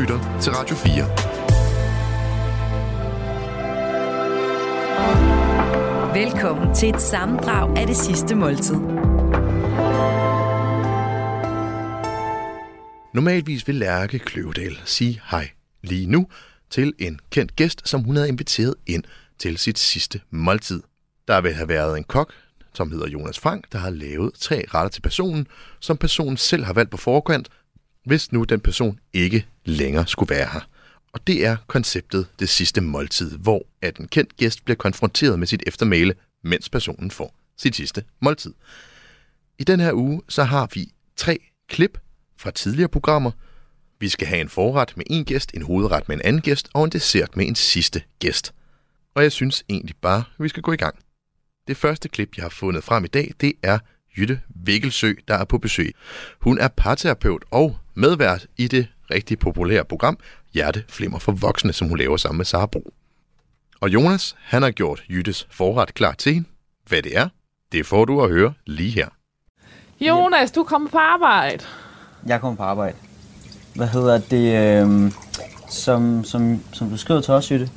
lytter til Radio 4. Velkommen til et sammendrag af det sidste måltid. Normalvis vil Lærke Kløvedal sige hej lige nu til en kendt gæst, som hun havde inviteret ind til sit sidste måltid. Der vil have været en kok, som hedder Jonas Frank, der har lavet tre retter til personen, som personen selv har valgt på forkant, hvis nu den person ikke længere skulle være her. Og det er konceptet det sidste måltid, hvor at en kendt gæst bliver konfronteret med sit eftermæle, mens personen får sit sidste måltid. I den her uge, så har vi tre klip fra tidligere programmer. Vi skal have en forret med en gæst, en hovedret med en anden gæst og en dessert med en sidste gæst. Og jeg synes egentlig bare, at vi skal gå i gang. Det første klip, jeg har fundet frem i dag, det er Jytte Vikkelsø, der er på besøg. Hun er parterapeut og medvært i det rigtig populære program Hjerte Flimmer for Voksne, som hun laver sammen med Sara Bro. Og Jonas, han har gjort Jyttes forret klar til hende. Hvad det er, det får du at høre lige her. Jonas, du kommer på arbejde. Jeg kommer på arbejde. Hvad hedder det? Øh, som, som, som du skrev til os, Jytte,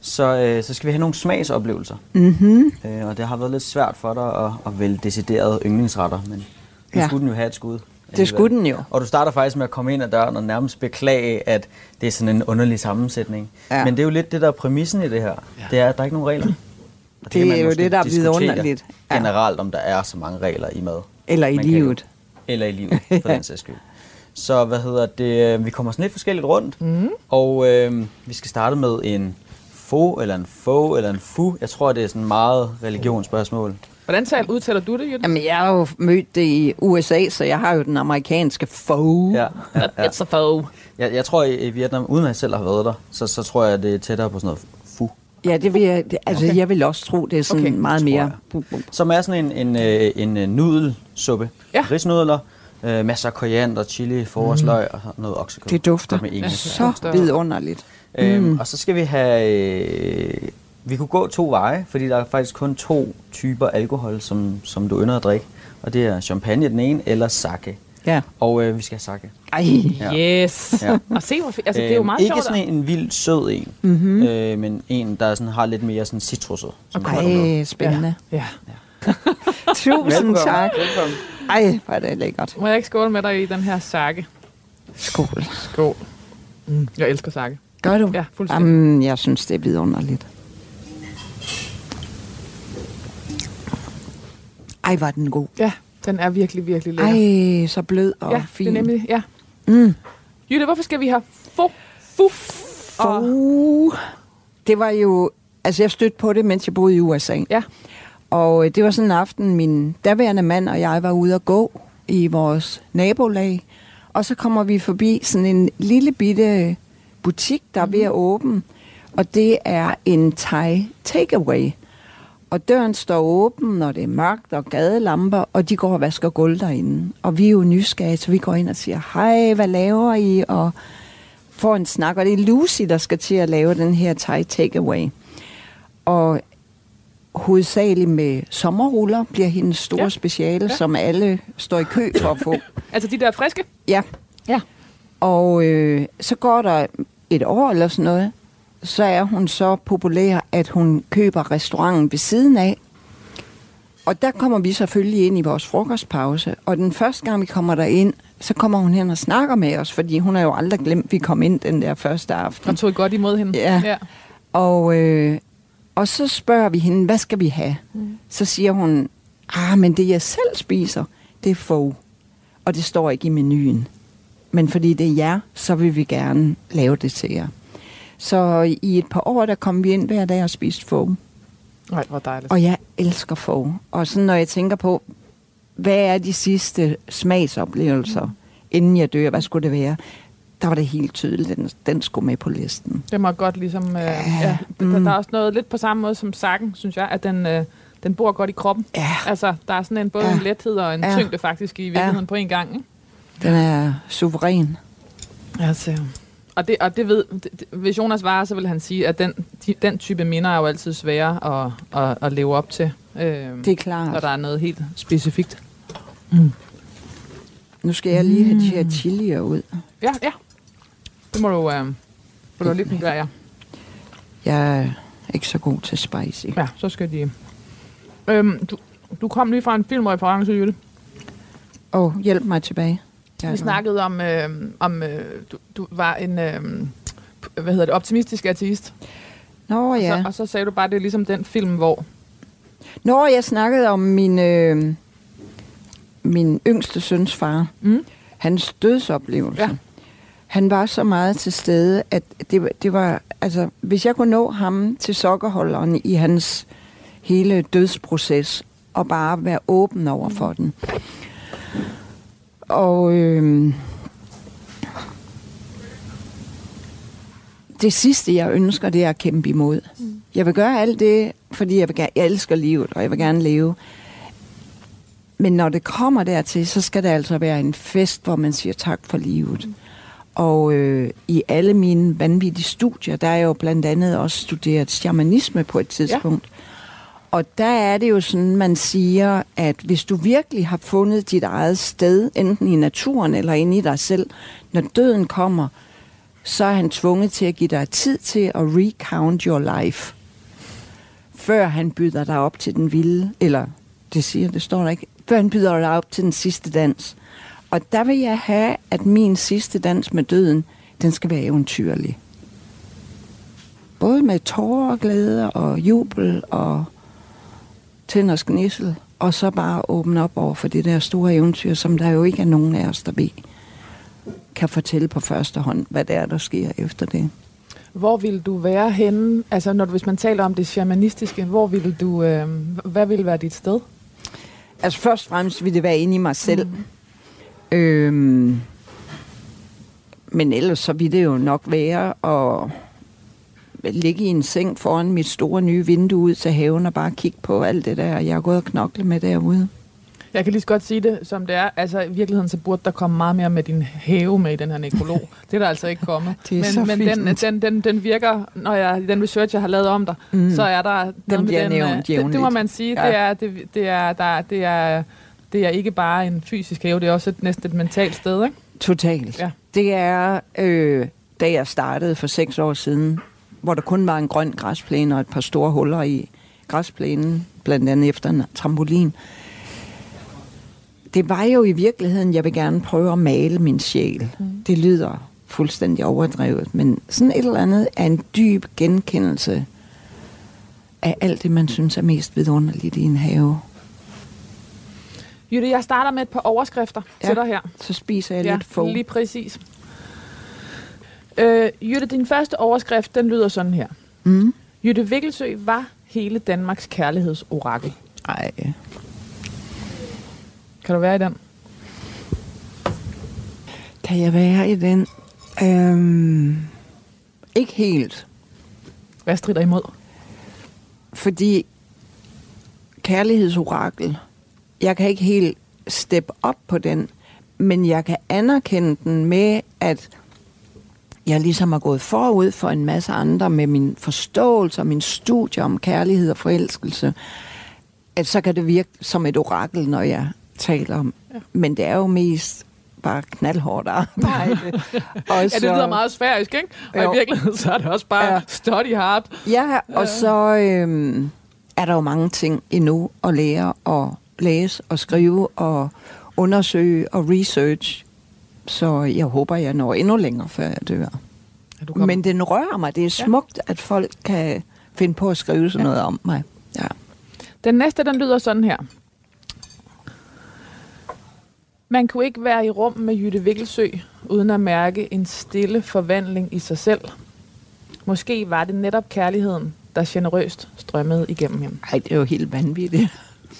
så, øh, så skal vi have nogle smagsoplevelser. Mm-hmm. Øh, og det har været lidt svært for dig at, at vælge deciderede yndlingsretter, men nu Ja. skulle den jo have et skud. Det skulle den jo. Og du starter faktisk med at komme ind ad døren og nærmest beklage, at det er sådan en underlig sammensætning. Ja. Men det er jo lidt det, der er præmissen i det her. Ja. Det er, at der er ikke nogen regler. Og Det kan man er jo det, der er diskutere vidunderligt. Ja. Generelt, om der er så mange regler i mad. Eller i Man kan livet. Eller i livet, for den sags skyld. Så hvad hedder det? Vi kommer sådan lidt forskelligt rundt. Mm. Og øh, vi skal starte med en fo, eller en fo, eller en fu. Jeg tror, det er sådan meget religionsspørgsmål. Hvordan tal, udtaler du det, Jytte? Jamen, jeg har jo mødt det i USA, så jeg har jo den amerikanske foe. Ja, ja, ja. It's a foe. Jeg, jeg tror, i, Vietnam, uden at jeg selv har været der, så, så tror jeg, det er tættere på sådan noget fu. Ja, det vil jeg, det, altså, Okay. jeg vil også tro, det er sådan Okay, meget mere... Som er sådan en, en, øh, en, en nudelsuppe. Ja. Risnudler, øh, masser af koriander, chili, forårsløg og noget oksekød. Det dufter med engelsk. så vidunderligt. Øhm, og så skal vi have... Øh, vi kunne gå to veje, fordi der er faktisk kun to typer alkohol, som, som du ynder at drikke. Og det er champagne den ene, eller sake. Ja. Og øh, vi skal have sake. Ej, Ja. Yes. Ja. Og se, hvor altså, det er jo Øhm, meget ikke sjovt. sådan en, vild sød en, mm-hmm. øh, men en, der sådan har lidt mere sådan citrusset. Med. ej spændende. Ja. Tusind Velkommen. tak. Velkommen. Ej, hvor er det lækkert. Må jeg ikke skåle med dig i den her sakke? Skål. Skål. Mm. Jeg elsker sakke. Gør du? Ja, fuldstændig. Jamen, jeg synes, det er vidunderligt. Ej, var den god. Ja, den er virkelig, virkelig lækker. Ej, så blød og ja, fin. det er nemlig, ja. Mm. Jytte, hvorfor skal vi have fo, fu, For... Det var jo... Altså, jeg stødte på det, mens jeg boede i USA. ja, Og øh, det var sådan en aften, min daværende mand og jeg var ude at gå i vores nabolag. Og så kommer vi forbi sådan en lille bitte butik, der er ved at åbne. Og det er en Thai takeaway. Og døren står åben, når det er mørkt og gadelamper, og de går og vasker gulv derinde. Og vi er jo nysgerrige, så vi går ind og siger, hej, hvad laver I? Og får en snak, og det er Lucy, der skal til at lave den her Thai takeaway. Og hovedsageligt med sommerruller bliver hendes store Ja. speciale, ja. som alle står i kø for at få. altså de der friske. Ja. Ja. Og øh, så går der et år eller sådan noget, så er hun så populær, at hun køber restauranten ved siden af. Og der kommer vi selvfølgelig ind i vores frokostpause. Og den første gang, vi kommer der ind, så kommer hun hen og snakker med os, fordi hun har jo aldrig glemt, at vi kom ind den der første aften. Og tog godt imod hende. Ja. ja. Og, øh, og så spørger vi hende, hvad skal vi have? Mm. Så siger hun, ah, men det jeg selv spiser, det er få. Og det står ikke i menuen. Men fordi det er jer, så vil vi gerne lave det til jer. Så i et par år, der kom vi ind hver dag og spiste få. Nej, hvor dejligt. Og jeg elsker få. Og sådan når jeg tænker på, hvad er de sidste smagsoplevelser, mm. inden jeg dør, hvad skulle det være? Der var det helt tydeligt, den, den skulle med på listen. Det må godt ligesom... Øh, ja, mm. der, der er også noget lidt på samme måde som sakken, synes jeg, at den, øh, den bor godt i kroppen. Ja. Altså, der er sådan en, både Ja. en lethed og en Ja. tyngde faktisk i virkeligheden på en gang. Ikke? Den er suveræn. Altså. Og det, og det ved, det, hvis Jonas var, så vil han sige, at den, de, den type minder er jo altid svære at, at, at leve op til. Øh, Det er klart. når der er noget helt specifikt. Nu skal jeg lige have de her chilier ud. Ja, ja. Det må du, øh, må du lige finde ja. Jeg er ikke så god til spicy. Ja, så skal de... Øhm, du, du kom lige fra en filmreference, Jytte. Åh, oh, hjælp mig tilbage. Jeg Vi snakkede om, øh, om øh, du, du var en øh, hvad hedder det, optimistisk ateist. Nå Og, ja. så, og så sagde du bare, det er ligesom den film, hvor... Når jeg snakkede om min, øh, min yngste søns far, Mm. hans dødsoplevelse. Ja. Han var så meget til stede, at det, var- det var, altså, hvis jeg kunne nå ham til sokkerholderen i hans hele dødsproces, og bare være åben over for den. Og øh, det sidste, jeg ønsker, det er at kæmpe imod. Jeg vil gøre alt det, fordi jeg, vil, gerne- jeg elsker livet, og jeg vil gerne leve. Men når det kommer dertil, så skal det altså være en fest, hvor man siger tak for livet. Og øh, i alle mine vanvittige studier, der er jeg jo blandt andet også studeret shamanisme på et tidspunkt. Ja. Og der er det jo sådan, man siger, at hvis du virkelig har fundet dit eget sted, enten i naturen eller inde i dig selv, når døden kommer, så er han tvunget til at give dig tid til at recount your life, før han byder dig op til den vilde, eller det siger, det står der ikke, før han byder dig op til den sidste dans. Og der vil jeg have, at min sidste dans med døden, den skal være eventyrlig. Både med tårer og glæde og jubel og tænd og gnissel, og så bare åbne op over for det der store eventyr, som der jo ikke er nogen af os, der ved, kan fortælle på første hånd, hvad det er, der sker efter det. Hvor vil du være henne? Altså, når du, hvis man taler om det shamanistiske, hvor vil du... Øh, hvad vil være dit sted? Altså først og fremmest vil det være inde i mig selv. Mm. Øhm, men ellers så vil det jo nok være at ligge i en seng foran mit store nye vindue ud til haven og bare kigge på alt det der, jeg har gået og knoklet med derude. Jeg kan lige så godt sige det, som det er. Altså, i virkeligheden, så burde der komme meget mere med din have med i den her nekrolog. det er der altså ikke kommet. Det er men men den, den, den, den virker, når jeg, den research, jeg har lavet om dig, Mm. så er der med bliver den... nævnt øh, det, det må man sige. Ja. Det, er, det, det, er, der, det, er, det er ikke bare en fysisk have, det er også et, næsten et mentalt sted, ikke? Totalt. Ja. Det er, øh, da jeg startede for seks år siden, hvor der kun var en grøn græsplæne og et par store huller i græsplænen, blandt andet efter en trampolin. Det var jo i virkeligheden, jeg vil gerne prøve at male min sjæl. Mm. Det lyder fuldstændig overdrevet, men sådan et eller andet er en dyb genkendelse af alt det, man synes er mest vidunderligt i en have. Jytte, jeg starter med et par overskrifter Ja. ja. til dig her. Så spiser jeg Ja, lidt få. lige præcis. Øh, Jytte, din første overskrift, den lyder sådan her. Mm. Jytte Vikkelsø var hele Danmarks kærlighedsorakel. Ej. Kan du være i den? Kan jeg være i den? Øhm, ikke helt. Hvad strider imod? Fordi kærlighedsorakel, jeg kan ikke helt steppe op på den, men jeg kan anerkende den med, at jeg ligesom har gået forud for en masse andre med min forståelse og min studie om kærlighed og forelskelse, at så kan det virke som et orakel, når jeg taler om. Ja. Men det er jo mest bare knaldhårdt arbejde. og Ja, det lyder meget sfærisk, ikke? Og Jo. i virkeligheden, så er det også bare Ja. ja. study hard. Ja, og så øhm, er der jo mange ting endnu at lære og læse og skrive og undersøge og research. Så jeg håber, jeg når endnu længere, før jeg dør. Ja, du kommer. Men den rører mig. Det er smukt, at folk kan finde på at skrive sådan noget om mig. Ja. Den næste, den lyder sådan her. Man kunne ikke være i rum med Jytte Vikkelsø, uden at mærke en stille forvandling i sig selv. Måske var det netop kærligheden, der generøst strømmede igennem hende. Ej, det er jo helt vanvittigt.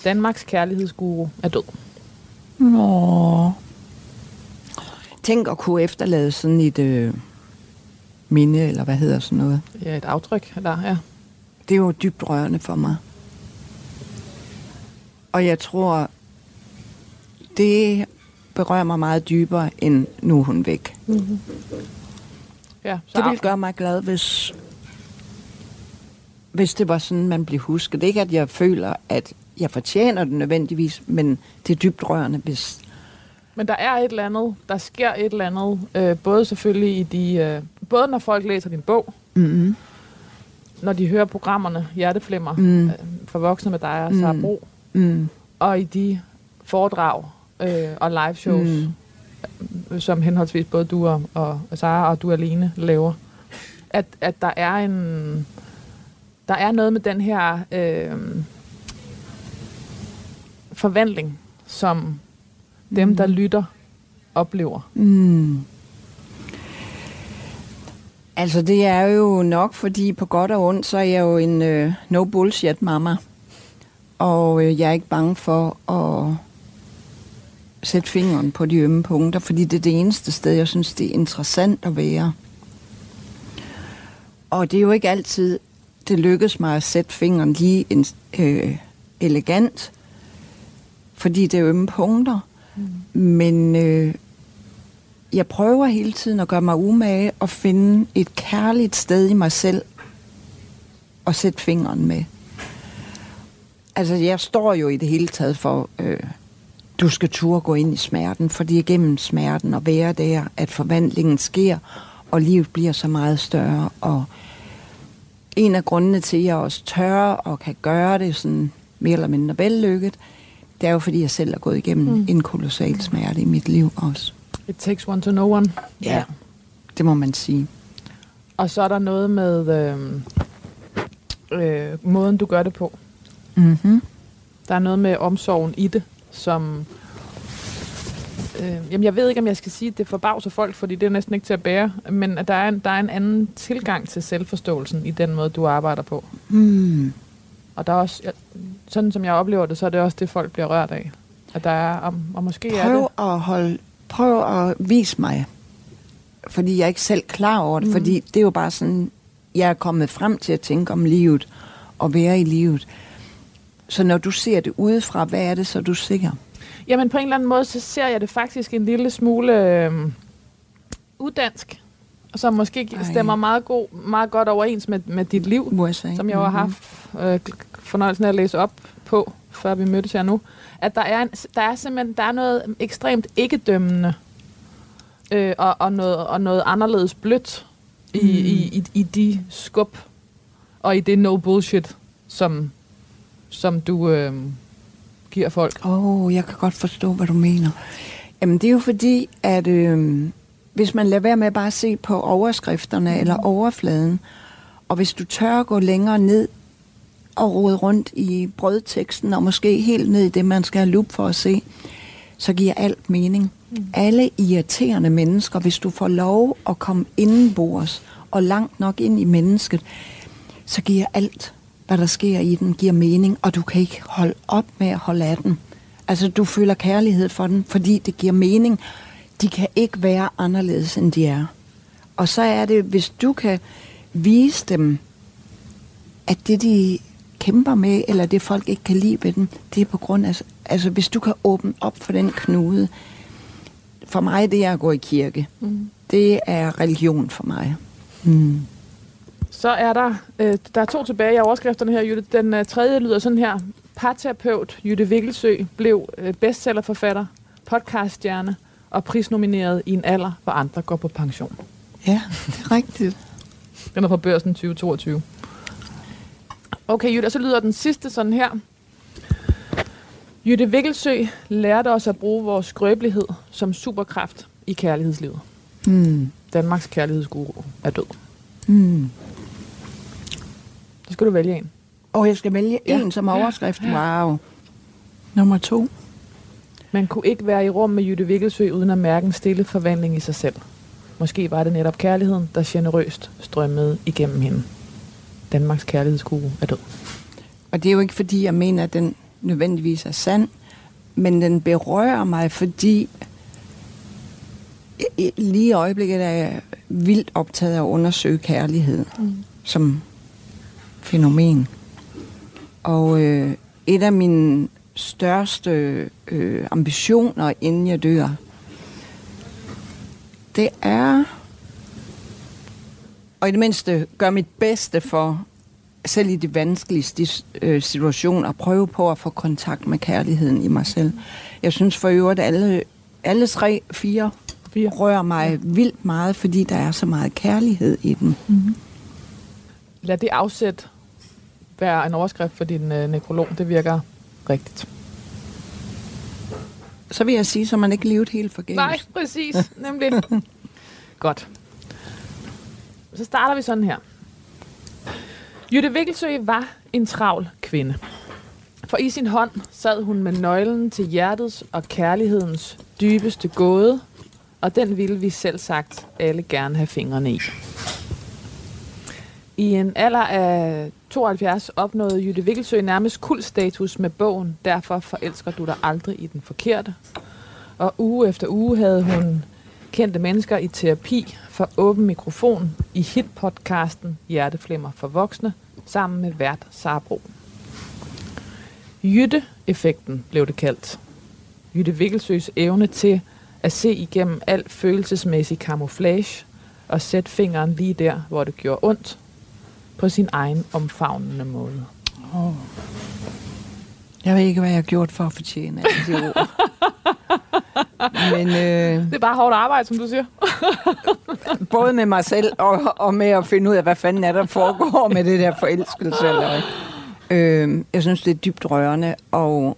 Danmarks kærlighedsguru er død. Nå. Tænk at kunne efterlade sådan et øh, minde, eller hvad hedder sådan noget. Ja, et aftryk der, ja. det er jo dybt rørende for mig. Og jeg tror, det berører mig meget dybere, end nu er hun væk. ja så Det ville gøre mig glad, hvis, hvis det var sådan, man blev husket. Ikke at jeg føler, at jeg fortjener det nødvendigvis, men det er dybt rørende, hvis Men der er et eller andet, der sker et eller andet, øh, både selvfølgelig i de, øh, både når folk læser din bog, Mm-hmm. når de hører programmerne Hjerteflimmer Mm. øh, for voksne med dig og Sara Mm. Bro, Mm. og i de foredrag øh, og live shows, Mm. mm. som henholdsvis både du og, og Sara og du alene laver, at, at der er en der er noget med den her øh, forvandling, som dem, der lytter, oplever. Mm. Altså, det er jo nok, fordi på godt og ondt, så er jeg jo en øh, no bullshit mamma. Og øh, jeg er ikke bange for at sætte fingeren på de ømme punkter, fordi det er det eneste sted, jeg synes, det er interessant at være. Og det er jo ikke altid, det lykkes mig at sætte fingeren lige en, øh, elegant, fordi det er ømme punkter. Mm. Men øh, jeg prøver hele tiden at gøre mig umage og finde et kærligt sted i mig selv og sætte fingeren med. Altså, jeg står jo i det hele taget for, øh, du skal turde gå ind i smerten, fordi gennem smerten og være der, at forvandlingen sker, og livet bliver så meget større. Og en af grundene til, at jeg også tør og kan gøre det sådan mere eller mindre vellykket, det er jo, fordi jeg selv er gået igennem mm. en kolossal smerte i mit liv også. It takes one to know one. Ja, det må man sige. Og så er der noget med øh, øh, måden, du gør det på. Mm-hmm. Der er noget med omsorgen i det, som... Øh, jamen, jeg ved ikke, om jeg skal sige, at det forbavser folk, fordi det er næsten ikke til at bære, men at der er en, der er en anden tilgang til selvforståelsen i den måde, du arbejder på. Mm. Og der er også, jeg, sådan som jeg oplever det, så er det også det, folk bliver rørt af. At der er, og, og måske er Prøv det... at holde, prøv at vise mig, fordi jeg er ikke selv klar over det, mm. fordi det er jo bare sådan, jeg er kommet frem til at tænke om livet og være i livet. Så når du ser det udefra, hvad er det så, du ser? Jamen, på en eller anden måde, så ser jeg det faktisk en lille smule øh, uddansk, og som måske Ej. stemmer meget, god, meget godt overens med, med dit liv. USA. som jeg jo har haft øh, fornøjelsen af at læse op på, før vi mødtes her nu, at der er, en, der er simpelthen der er noget ekstremt ikke-dømmende øh, og, og, noget, og noget anderledes blødt i, Mm. i, i, i de skub og i det no bullshit, som, som du øh, giver folk. Åh, oh, jeg kan godt forstå, hvad du mener. Jamen, det er jo fordi, at øh, hvis man lader være med bare at se på overskrifterne mm. eller overfladen, og hvis du tør at gå længere ned og rode rundt i brødteksten, og måske helt ned i det, man skal have lup for at se, så giver alt mening. Mm. Alle irriterende mennesker, hvis du får lov at komme indenbords og langt nok ind i mennesket, så giver alt, hvad der sker i den, giver mening, og du kan ikke holde op med at holde af den. Altså, du føler kærlighed for den, fordi det giver mening. De kan ikke være anderledes, end de er. Og så er det, hvis du kan vise dem, at det, de kæmper med, eller det folk ikke kan lide ved dem, det er på grund af, altså hvis du kan åbne op for den knude, for mig det er at gå i kirke. Mm. Det er religion for mig. Mm. Så er der, øh, der er to tilbage i overskrifterne her, Jytte. Den øh, tredje lyder sådan her. Parterapeut Jytte Vikkelsø blev øh, bestsellerforfatter, podcaststjerne og prisnomineret i en alder, hvor andre går på pension. Ja, det er rigtigt. Den er fra børsen 2022. Okay, Jytte, og så lyder den sidste sådan her. Jytte Vikkelsø lærte os at bruge vores skrøbelighed som superkraft i kærlighedslivet. Mm. Danmarks kærlighedsguru er død. Mm. Så skal du vælge en. Og jeg skal vælge Ja. en som overskrift. Wow. Nummer to. Man kunne ikke være i rum med Jytte Vikkelsø uden at mærke en stille forvandling i sig selv. Måske var det netop kærligheden, der generøst strømmede igennem hende. Danmarks kærlighedsguru er død. Og det er jo ikke fordi, jeg mener, at den nødvendigvis er sand, men den berører mig, fordi lige i øjeblikket er jeg vildt optaget af at undersøge kærlighed mm. som fænomen. Og øh, et af mine største øh, ambitioner, inden jeg dør, det er, og i det mindste gør mit bedste for, selv i de vanskeligste øh, situationer, at prøve på at få kontakt med kærligheden i mig selv. Jeg synes for øvrigt, at alle, alle tre, fire, Fire. rører mig ja. vildt meget, fordi der er så meget kærlighed i dem. Lad det afsæt være en overskrift for din øh, nekrolog. Det virker rigtigt. Så vil jeg sige, så man ikke levet helt forgæves. Nej, præcis. Nemlig. Godt. Så starter vi sådan her. Jytte Vikkelsø var en travl kvinde. For i sin hånd sad hun med nøglen til hjertets og kærlighedens dybeste gåde, og den ville vi selv sagt alle gerne have fingrene i. I en alder af 72 opnåede Jytte Vikkelsø nærmest kultstatus med bogen Derfor forelsker du dig aldrig i den forkerte. Og uge efter uge havde hun kendte mennesker i terapi for åben mikrofon i hitpodcasten Hjerteflimmer for voksne, sammen med vært Sarbro. Jytte-effekten blev det kaldt. Jytte Vikkelsøs evne til at se igennem al følelsesmæssig camouflage og sætte fingeren lige der, hvor det gjorde ondt, på sin egen omfavnende måde. Jeg ved ikke, hvad jeg har gjort for at fortjene alle de ord. Men øh, Det er bare hårdt arbejde, som du siger. både med mig selv og, og med at finde ud af, hvad fanden er der foregår med det der forelskelse. Eller, øh, jeg synes, det er dybt rørende, og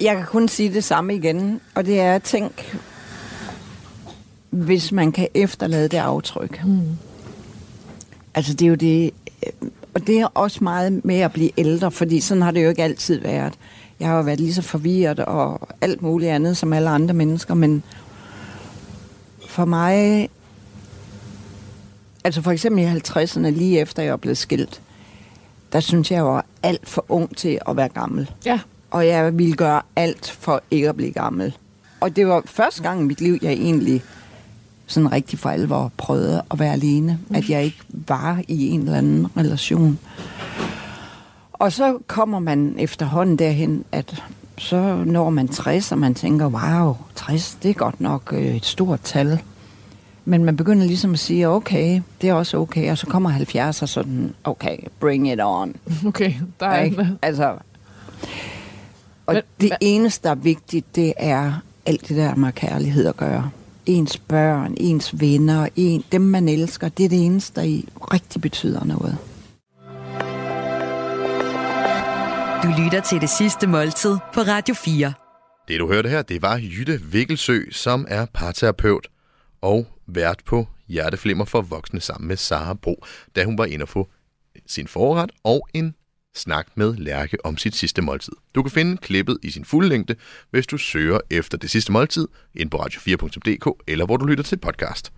jeg kan kun sige det samme igen, og det er at tænke, hvis man kan efterlade det aftryk. Mm. Altså, det er jo det... øh, Og det er også meget med at blive ældre, fordi sådan har det jo ikke altid været. Jeg har jo været lige så forvirret og alt muligt andet som alle andre mennesker, men for mig... Altså for eksempel i 50'erne, lige efter jeg er blevet skilt, der synes jeg, jeg var alt for ung til at være gammel. Ja. Og jeg ville gøre alt for ikke at blive gammel. Og det var første gang i mit liv, jeg egentlig sådan rigtig for alvor prøvede at være alene. At jeg ikke var i en eller anden relation. Og så kommer man efterhånden derhen, at så når man 60, og man tænker, wow, 60, det er godt nok øh, et stort tal. Men man begynder ligesom at sige, okay, det er også okay. Og så kommer 70 og sådan, okay, bring it on. Okay, der er Ikke? en, Altså, og Men- det men- eneste, der er vigtigt, det er alt det der med kærlighed at gøre. Ens børn, ens venner, en, dem man elsker, det er det eneste, der i rigtig betyder noget. Du lytter til det sidste måltid på Radio 4. Det du hørte her, det var Jytte Vikkelsø, som er parterapeut og vært på Hjerteflimmer for voksne sammen med Sara Bro, da hun var inde at få sin forret og en snak med Lærke om sit sidste måltid. Du kan finde klippet i sin fulde længde, hvis du søger efter det sidste måltid ind på radio4.dk eller hvor du lytter til podcast.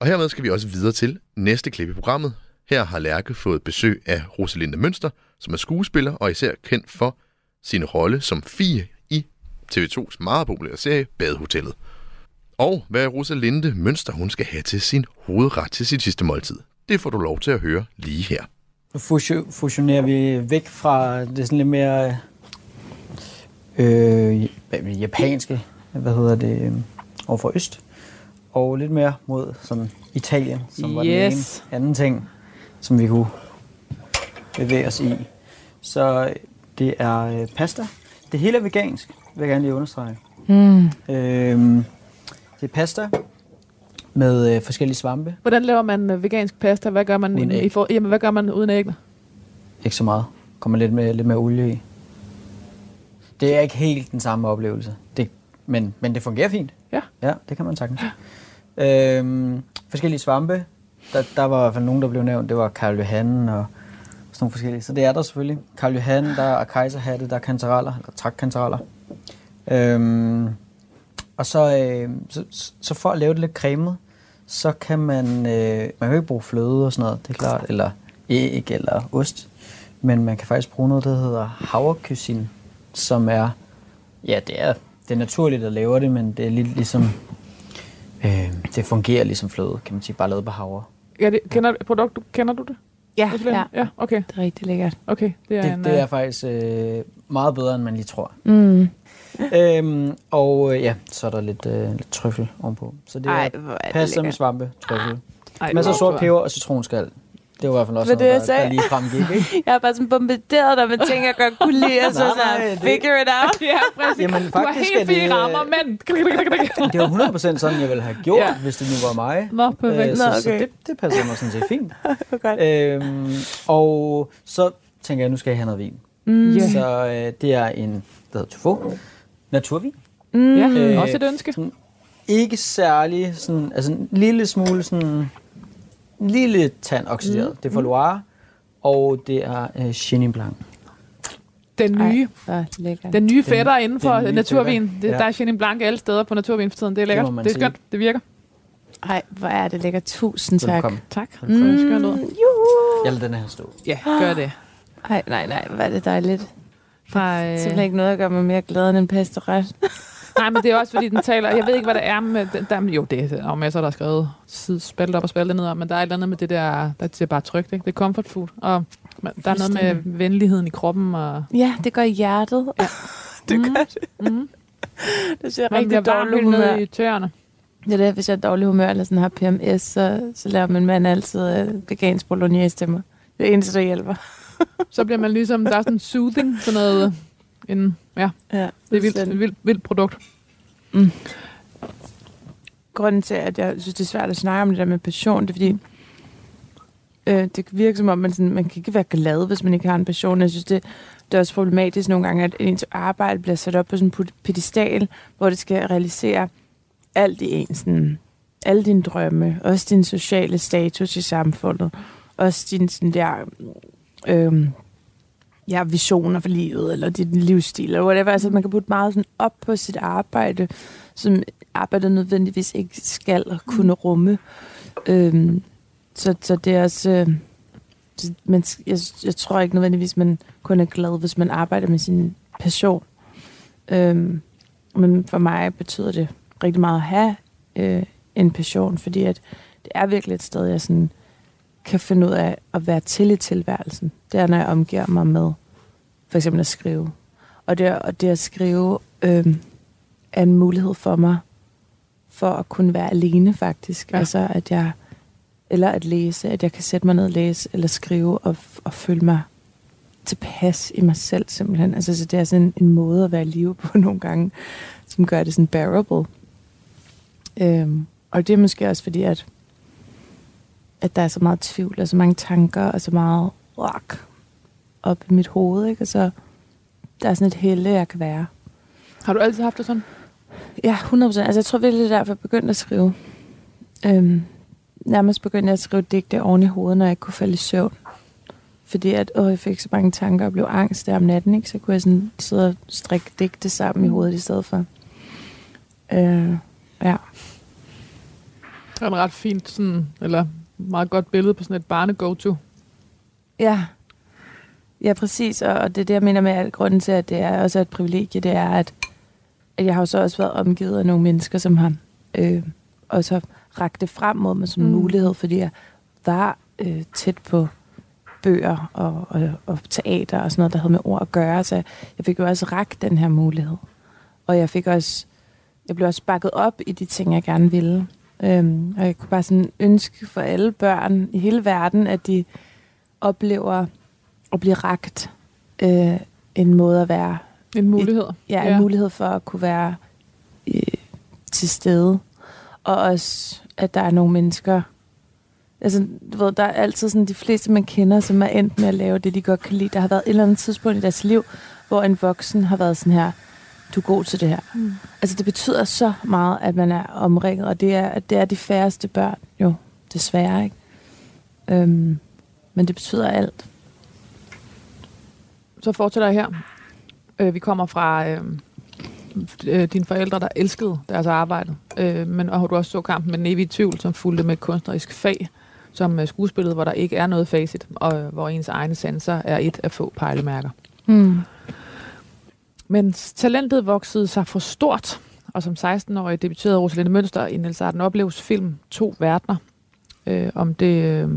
Og hermed skal vi også videre til næste klip i programmet. Her har Lærke fået besøg af Rosalinde Mønster, som er skuespiller og især kendt for sin rolle som Fie i TV2's meget populære serie Badehotellet. Og hvad Rosalinde Mønster hun skal have til sin hovedret til sit sidste måltid, det får du lov til at høre lige her. Nu fusio- fusionerer vi væk fra det sådan lidt mere øh, hvad- japanske, hvad hedder det, øh, overfor øst, og lidt mere mod sådan Italien, som var den ene anden ting, som vi kunne bevæge os i. Så det er øh, pasta. Det hele er vegansk, vil jeg gerne lige understrege. Mm. Øh, det er pasta med øh, forskellige svampe. Hvordan laver man øh, vegansk pasta? Hvad gør man, Uden i, i for, jamen, hvad gør man uden æggene? Ikke så meget. Kommer lidt med lidt mere olie i. Det er ikke helt den samme oplevelse. Det, men, men det fungerer fint. Ja. Ja, det kan man sagtens. Øhm, forskellige svampe. Der, der var i hvert fald nogen, der blev nævnt. Det var Karl Johan og sådan nogle forskellige. Så det er der selvfølgelig. Karl Johan, der er kejserhatte, der er kantereller, eller trakkantereller. Øhm, og så, øh, så, så for at lave det lidt cremet, så kan man, øh, man kan ikke bruge fløde og sådan noget, det er klart, eller æg eller ost. Men man kan faktisk bruge noget, der hedder havrekysin, som er, ja, det er, det er naturligt at lave det, men det er lidt ligesom, øh, det fungerer ligesom fløde, kan man sige, bare lavet på havre. Ja, det, kender, produkt, kender du det? Ja, ja. ja. okay. Det er rigtig lækkert. Okay, det er, Det, en, det er øh, faktisk øh, meget bedre, end man lige tror. Mm. Øhm, og øh, ja, så er der lidt, øh, lidt trøffel ovenpå. Så det Ej, er er pasta med svampe, trøffel. ej, Masser af sort peber og citronskal. Det var i hvert fald også Hvad noget, det, der, jeg der sagde? lige fremgik, ikke? Jeg er bare sådan bombarderet dig med ting, jeg godt kunne lide, og så Nej, sådan, nej, det- figure it out. Ja, præcis. Jamen, du har faktisk helt er det- rammer, men... Det var 100% sådan, jeg ville have gjort, Ja. hvis det nu var mig. Nå, perfekt. Øh, så, Nå, så okay. det, det passer mig sådan set fint. Godt. Øhm, og så tænker jeg, nu skal jeg have noget vin. Mm. Ja. Så øh, det er en, der hedder Tufo. Naturvin. Mm. Ja, Øh, også et ønske. Ikke særlig, sådan, altså en lille smule sådan, en lille tand oxideret. Mm. Det er fra Loire, og det er øh, Chenin Blanc. Den nye, Ej, den nye fætter inden for den nye naturvin. fætter, Det, ja. Der er Chenin Blanc alle steder på naturvin for tiden. Det er lækkert. man Det er sige. skønt. Det virker. Ej, hvor er det lækkert. Tusind tak. Velkommen. Tak. Mm. Det er skønt ud. Juhu. Jeg lader den her stå. Ja, gør det. Ej, nej, nej, hvor er det dejligt. Fra, øh, Simpelthen ikke noget, der gør mig mere glad end en pesteret. Nej, men det er også fordi, den taler... Jeg ved ikke, hvad det er med... Den, der, jo, det er jo masser, der er skrevet spalte op og spalte ned men der er et eller andet med det der... Der er bare trygt, ikke? Det er comfort food. Og der er noget med venligheden i kroppen, og... Ja, det gør hjertet. Ja. det gør det. Mm. Det ser Man rigtig dårligt humør. i tøerne. Det er det, hvis jeg er dårlig humør eller sådan har PMS, så, så laver min mand altid øh, vegansk bolognese til mig. Det er eneste, der hjælper. Så bliver man ligesom... Der er sådan soothing, sådan noget... En, ja, Ja, det er et vildt, vildt produkt. Grunden til, at jeg synes, det er svært at snakke om det der med passion, det er fordi, øh, det virker som om, man, sådan, man kan ikke være glad, hvis man ikke har en passion. Jeg synes, det, det er også problematisk nogle gange, at ens arbejde bliver sat op på sådan en pedestal, hvor det skal realisere alt i en, sådan, alle dine drømme, også din sociale status i samfundet, også din sådan der, øh, ja, visioner for livet, eller din livsstil, eller whatever. Altså, man kan putte meget sådan op på sit arbejde, som arbejdet nødvendigvis ikke skal kunne rumme. Øhm, så, så det er også... Øh, men jeg, jeg tror ikke nødvendigvis, man kun er glad, hvis man arbejder med sin passion. Øhm, men for mig betyder det rigtig meget at have øh, en passion, fordi at det er virkelig et sted, jeg sådan kan finde ud af at være til i tilværelsen. Det er, når jeg omgiver mig med for eksempel at skrive. Og det, og det at skrive øh, er en mulighed for mig for at kunne være alene faktisk. Ja. Altså at jeg, eller at læse, at jeg kan sætte mig ned og læse, eller skrive og, og føle mig tilpas i mig selv simpelthen. Altså så det er sådan en, en måde at være i live på nogle gange, som gør det sådan bearable. Øhm, og det er måske også fordi, at, at der er så meget tvivl, og så mange tanker, og så meget rock op i mit hoved, ikke? Og så der er sådan et helle, jeg kan være. Har du altid haft det sådan? Ja, 100%. Altså, jeg tror virkelig, det er derfor, jeg begyndte at skrive. Øhm, nærmest begyndte jeg at skrive digte oven i hovedet, når jeg ikke kunne falde i søvn. Fordi at, åh, jeg fik så mange tanker og blev angst der om natten, ikke? så kunne jeg sådan sidde og strikke digte sammen i hovedet i stedet for. Øh, ja. Det er en ret fint, sådan, eller meget godt billede på sådan et barne-go-to. Ja. Ja, præcis. Og, og det er det, jeg mener med, at grunden til, at det er også et privilegie, det er, at, at jeg har jo så også været omgivet af nogle mennesker, som har øh, også rakt det frem mod mig som Mm. mulighed, fordi jeg var øh, tæt på bøger og, og, og teater og sådan noget, der havde med ord at gøre. Så jeg fik jo også rakt den her mulighed. Og jeg fik også, jeg blev også bakket op i de ting, jeg gerne ville. Øhm, og jeg kunne bare sådan ønske for alle børn i hele verden, at de oplever at blive rakt øh, en måde at være, En mulighed. ja, en Ja. mulighed for at kunne være øh, til stede. Og også, at der er nogle mennesker, altså, du ved, der er altid sådan de fleste, man kender, som er endt med at lave det, de godt kan lide. Der har været et eller andet tidspunkt i deres liv, hvor en voksen har været sådan her, du er god til det her. Mm. Altså, det betyder så meget, at man er omringet, og det er, at det er de færreste børn, jo, desværre, ikke? Øhm, men det betyder alt. Så fortæller jeg her. Øh, vi kommer fra øh, øh, dine forældre, der elskede deres arbejde. Øh, men og du også så kampen med den evige tvivl, som fulgte med et kunstnerisk fag, som øh, skuespillet, hvor der ikke er noget facit, og øh, hvor ens egne sanser er et af få pejlemærker. Mm. Men talentet voksede sig for stort, og som 16-årig debuterede Rosalinde Mønster i Niels Arden Opleves film To Verdener, øh, om det, øh,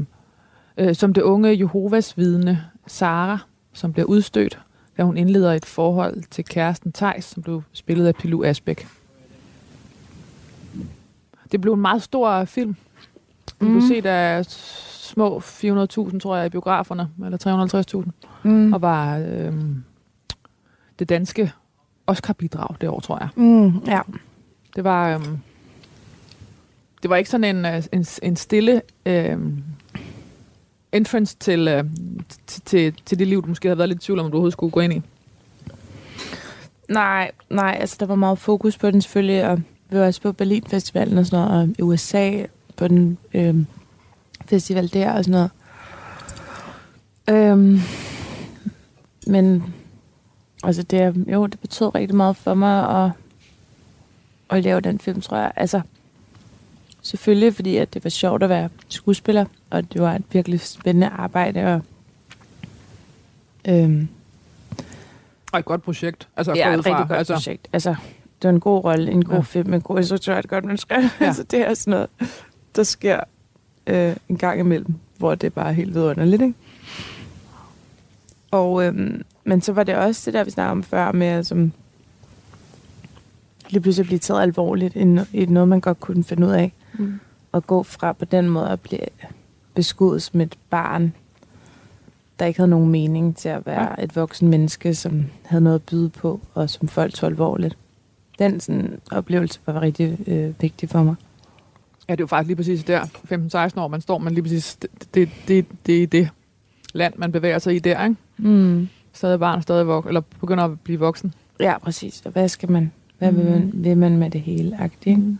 øh, som det unge Jehovas vidne Sara, som bliver udstødt, da hun indleder et forhold til kæresten Tejs, som blev spillet af Pilu Asbæk. Det blev en meget stor film. Den blev Mm. set af små 400.000, tror jeg, i biograferne, eller 350.000, Mm. og var øh, det danske Oscar-bidrag det år, tror jeg. Mm, ja. Det var, øh, det var ikke sådan en, øh, en, en stille øh, entrance til, øh, til, til, til det liv, du måske havde været lidt i tvivl om, du overhovedet skulle gå ind i. Nej, nej, altså der var meget fokus på den selvfølgelig, og vi var også på Berlin Festivalen og sådan noget, og i USA på den øhm, festival der og sådan noget. Øhm, men altså det, jo, det betød rigtig meget for mig at, at lave den film, tror jeg. Altså, selvfølgelig fordi, at det var sjovt at være skuespiller, og det var et virkelig spændende arbejde, og øhm, Og et godt projekt. Altså, Ja, et fra. rigtig godt altså, projekt. Altså, det var en god rolle, en god Ja. film, en god instruktør, et godt manuskript. Ja. altså, det er sådan noget, der sker øh, en gang imellem, hvor det bare er helt vidunderligt, ikke? Og, øhm, men så var det også det der, vi snakkede om før, med at som lige pludselig blive taget alvorligt i, no- i noget, man godt kunne finde ud af. Mm. Og gå fra på den måde at blive beskudt som et barn, der ikke havde nogen mening til at være et voksen menneske, som havde noget at byde på, og som folk tog alvorligt. Den sådan, oplevelse var rigtig øh, vigtig for mig. Ja, det er jo faktisk lige præcis der, 15-16 år, man står, men lige præcis, det, det, det, det er det land, man bevæger sig i der, ikke? Mm. Stadig barn, stadig vok- eller begynder at blive voksen. Ja, præcis. Og hvad skal man? Hvad vil man, vil man med det hele? Agtigt, ikke?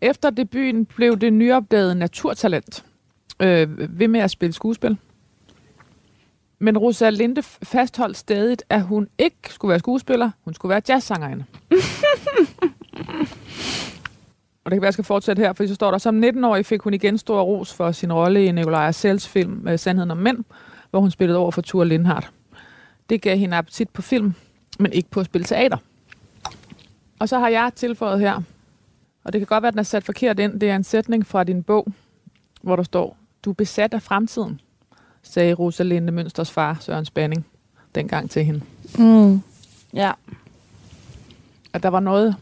Efter debuten blev det nyopdagede naturtalent øh, ved med at spille skuespil. Men Rosalinde f- fastholdt stadig, at hun ikke skulle være skuespiller, hun skulle være jazzsangerinde. Og det kan være, jeg skal fortsætte her, for så står der, som 19-årig fik hun igen stor ros for sin rolle i Nikolaj Sells film øh, Sandheden om Mænd, hvor hun spillede over for Ture Lindhardt. Det gav hende appetit på film, men ikke på at spille teater. Og så har jeg tilføjet her, og det kan godt være, at den er sat forkert ind. Det er en sætning fra din bog, hvor der står, du er besat af fremtiden, sagde Rosalinde Mønsters far, Søren Spanning, dengang til hende. Mm. Ja. At der var noget...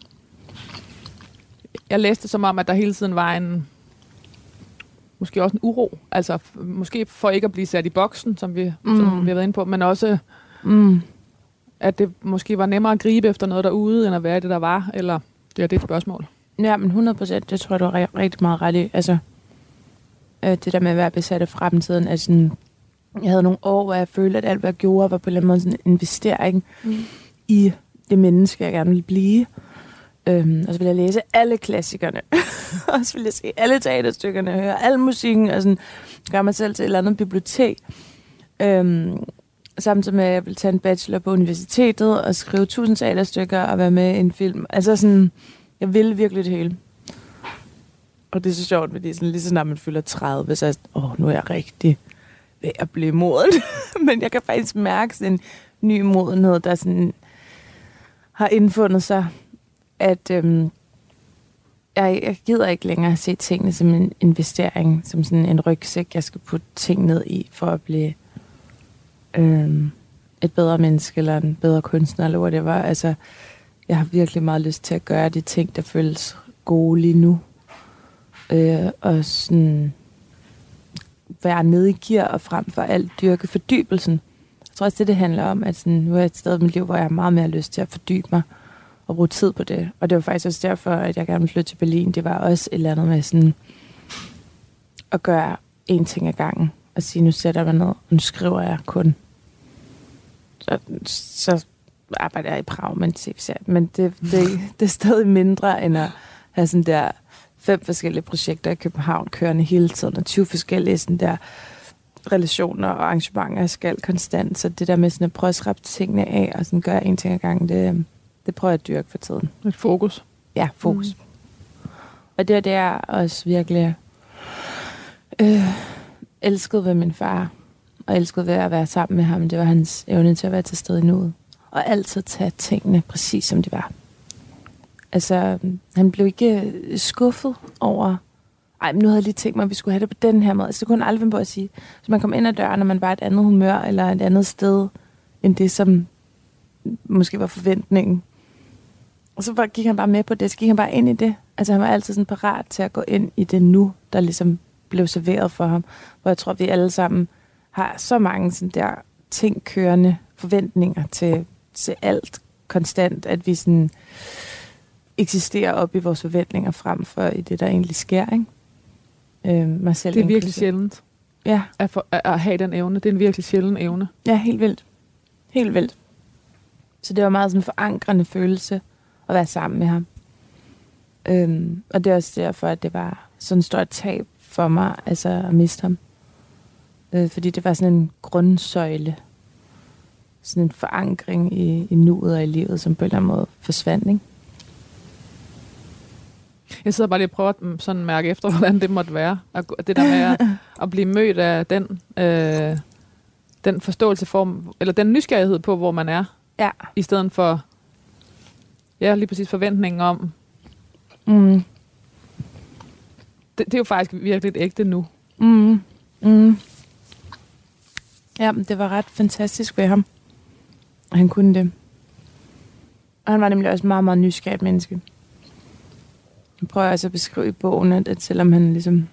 Jeg læste som om, at der hele tiden var en... Måske også en uro. Altså, måske for ikke at blive sat i boksen, som vi, mm. som vi har været inde på, men også, Mm. at det måske var nemmere at gribe efter noget derude, end at være det, der var. Eller det er det et spørgsmål. Ja, men 100 procent, det tror jeg, du har ri- rigtig meget ret i. Altså, øh, det der med at være besat af fremtiden, er sådan, jeg havde nogle år, hvor jeg følte, at alt, hvad jeg gjorde, var på en eller anden måde sådan en investering mm. i det menneske, jeg gerne ville blive. Øhm, og så ville jeg læse alle klassikerne. og så ville jeg se alle teaterstykkerne, høre al musikken, og sådan gøre mig selv til et eller andet bibliotek. Øhm, samtidig med, at jeg ville tage en bachelor på universitetet og skrive tusind teaterstykker og være med i en film. Altså sådan, jeg ville virkelig det hele. Og det er så sjovt, fordi sådan, lige så snart man fylder 30, så er jeg åh, nu er jeg rigtig ved at blive moden. Men jeg kan faktisk mærke sådan en ny modenhed, der sådan har indfundet sig, at øhm, jeg, jeg gider ikke længere se tingene som en investering, som sådan en rygsæk, jeg skal putte ting ned i, for at blive øhm, et bedre menneske, eller en bedre kunstner, eller whatever. Altså, jeg har virkelig meget lyst til at gøre de ting, der føles gode lige nu. Øh, og sådan være nede i gear og frem for alt dyrke fordybelsen. Jeg tror også, det det handler om, at sådan, nu er jeg et sted i mit liv, hvor jeg har meget mere lyst til at fordybe mig at bruge tid på det. Og det var faktisk også derfor, at jeg gerne ville flytte til Berlin. Det var også et eller andet med sådan at gøre én ting ad gangen. Og sige, nu sætter jeg mig ned, og nu skriver jeg kun. Så, så arbejder jeg i Prag men. Men det, det, det er stadig mindre, end at have sådan der fem forskellige projekter i København kørende hele tiden, og 20 forskellige sådan der relationer og arrangementer, skal konstant. Så det der med sådan at prøve at skrabe tingene af, og sådan gøre en ting ad gangen, det, det prøver jeg at dyrke for tiden. Et fokus. Ja, fokus. Mm. Og det, det er også virkelig øh, elsket ved min far, og elsket ved at være sammen med ham. Det var hans evne til at være til stede i nuet. Og altid tage tingene præcis som de var. Altså, han blev ikke skuffet over, ej, men nu havde jeg lige tænkt mig, at vi skulle have det på den her måde. Altså, det kunne han aldrig finde på at sige. Så man kom ind ad døren, og man var et andet humør, eller et andet sted, end det, som måske var forventningen. Og så gik han bare med på det, så gik han bare ind i det. Altså han var altid sådan parat til at gå ind i det nu, der ligesom blev serveret for ham. Hvor jeg tror, vi alle sammen har så mange sådan der ting kørende, forventninger til, til alt konstant, at vi sådan eksisterer op i vores forventninger frem for i det, der egentlig sker. Ikke? Øh, mig selv Det er virkelig inklusive. sjældent Ja, at, for, at, at have den evne. Det er en virkelig sjælden evne. ja, helt vildt. Helt vildt. Så det var meget sådan en forankrende følelse at være sammen med ham. Øhm, og det er også derfor, at det var sådan et stort tab for mig, altså at miste ham. Øh, fordi det var sådan en grundsøjle. Sådan en forankring i, i nuet og i livet, som på en eller anden måde forsvandt, ikke? Jeg sidder bare lige og prøver at mm, sådan mærke efter, hvordan det måtte være. At Det der med at, at blive mødt af den, øh, den forståelse for, eller den nysgerrighed på, hvor man er, Ja. i stedet for, ja, lige præcis forventningen om, Mm. det, det er jo faktisk virkelig ægte nu. Mm. Mm. Ja, det var ret fantastisk ved ham. Han kunne det. Og han var nemlig også et meget, meget nysgerrigt menneske. Jeg prøver altså at beskrive i bogen, at, at selvom han ligesom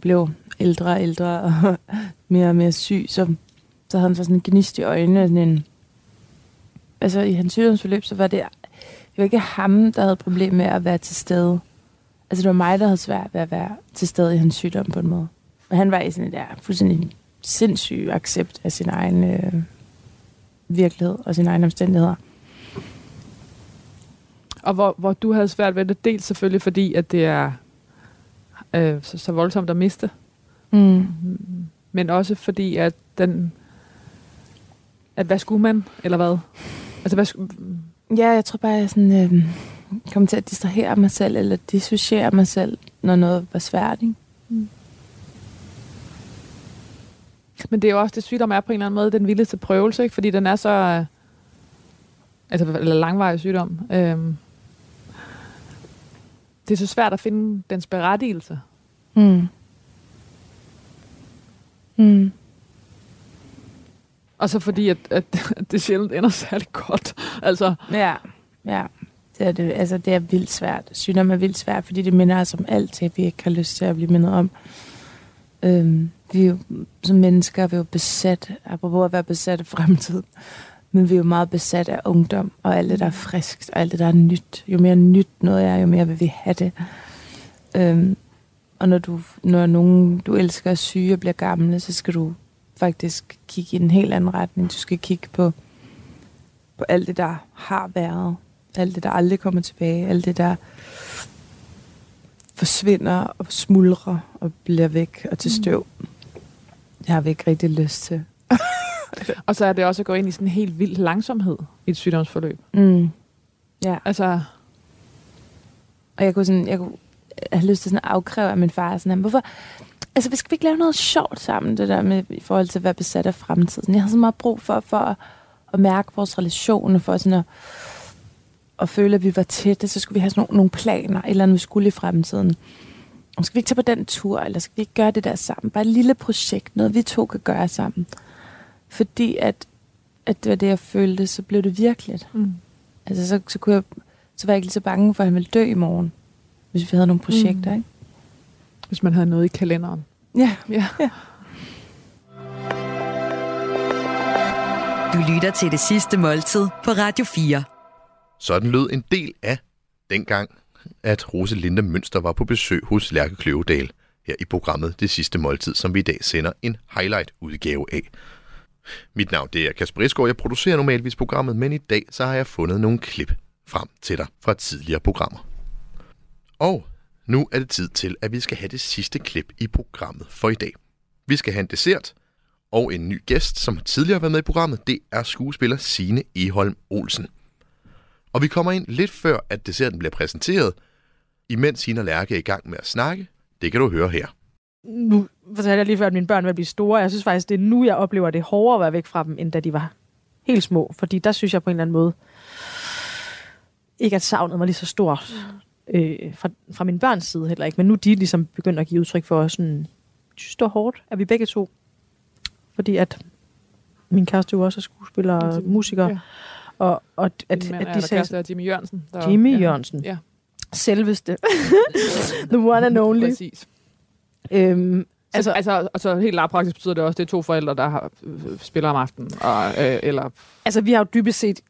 blev ældre og ældre og mere og mere syg, så, så havde han så sådan en gnist i øjnene. Sådan en, altså i hans sygdomsforløb, så var det, det var ikke ham, der havde problem med at være til stede. Altså det var mig, der havde svært ved at være til stede i hans sygdom på en måde. Og han var i sådan en der fuldstændig sindssyg accept af sin egen øh, virkelighed og sine egne omstændigheder. Og hvor, hvor du havde svært ved det, dels selvfølgelig fordi, at det er øh, så, så voldsomt at miste, Mm. men også fordi, at den, at hvad skulle man, eller hvad? Altså, hvad Ja, jeg tror bare, jeg sådan, øh, kom til at distrahere mig selv, eller dissociere mig selv, når noget var svært. Ikke? Men det er jo også, det sygdom er på en eller anden måde den vildeste prøvelse, ikke? fordi den er så... øh, Altså, eller langvarig sygdom. Øhm, det er så svært at finde dens berettigelse. Mm. Mm. Og så fordi, at, at, det sjældent ender særlig godt. Altså, Ja, ja. Det er, det, altså, det er vildt svært. Sygdom er vildt svært, fordi det minder os om alt, det vi ikke har lyst til at blive mindet om. Øhm, vi er jo, som mennesker vi er jo besat, apropos at være besat af fremtid, men vi er jo meget besat af ungdom, og alt det, der er friskt, og alt det, der er nyt. Jo mere nyt noget er, jo mere vil vi have det. Øhm, og når, du, når nogen, du elsker, er syge og bliver gamle, så skal du faktisk kigge i en helt anden retning. Du skal kigge på, på alt det, der har været. Alt det, der aldrig kommer tilbage. Alt det, der forsvinder og smuldrer og bliver væk og til støv. Det har vi ikke rigtig lyst til. og så er det også at gå ind i sådan en helt vild langsomhed i et sygdomsforløb. Mm. Ja, Altså, og jeg kunne, sådan, jeg kunne have lyst til sådan at afkræve af min far. Sådan, hvorfor? Altså, vi skal vi ikke lave noget sjovt sammen, det der med, i forhold til at være besat af fremtiden. Jeg har så meget brug for, for at, at mærke vores relationer, for sådan at, at føle, at vi var tætte, så skulle vi have sådan nogle, nogle planer, eller andet, vi skulle i fremtiden. Og skal vi ikke tage på den tur, eller skal vi ikke gøre det der sammen? Bare et lille projekt, noget vi to kan gøre sammen. Fordi at, at det var det, jeg følte, så blev det virkeligt. mm. Altså, så, så, kunne jeg, så var jeg ikke lige så bange for, at han ville dø i morgen, hvis vi havde nogle projekter, Mm. ikke? Hvis man havde noget i kalenderen. Ja. Ja. Du lytter til det sidste måltid på Radio 4. Sådan lød en del af dengang, at Roselinda Mønster var på besøg hos Lærke Kløvedal her i programmet Det Sidste Måltid, som vi i dag sender en highlight-udgave af. Mit navn det er Kasper Isgaard. Jeg producerer normalvis programmet, men i dag så har jeg fundet nogle klip frem til dig fra tidligere programmer. Og nu er det tid til, at vi skal have det sidste klip i programmet for i dag. Vi skal have en dessert og en ny gæst, som tidligere har været med i programmet. Det er skuespiller Sine Eholm Olsen. Og vi kommer ind lidt før, at desserten bliver præsenteret, imens Sine og Lærke er i gang med at snakke. Det kan du høre her. nu fortalte jeg lige før, at mine børn vil blive store. Jeg synes faktisk, det er nu, jeg oplever det hårdere at være væk fra dem, end da de var helt små. Fordi der synes jeg på en eller anden måde, ikke at savnet var lige så stort øh, fra, fra min børns side heller ikke. Men nu er de ligesom begyndt at give udtryk for sådan, synes, det var hårdt, at vi begge to. Fordi at min kæreste jo også er skuespiller og musiker. Ja. Og, og at, at de sagde, kæreste Jimmy Jørgensen. Der, Jimmy ja. Jørgensen. Ja, selveste, the one and only. præcis. Øhm, Altså, altså, altså helt lavpraktisk betyder det også, at det er to forældre, der har, øh, spiller om aftenen. Og, øh, eller, Altså, vi har jo dybest set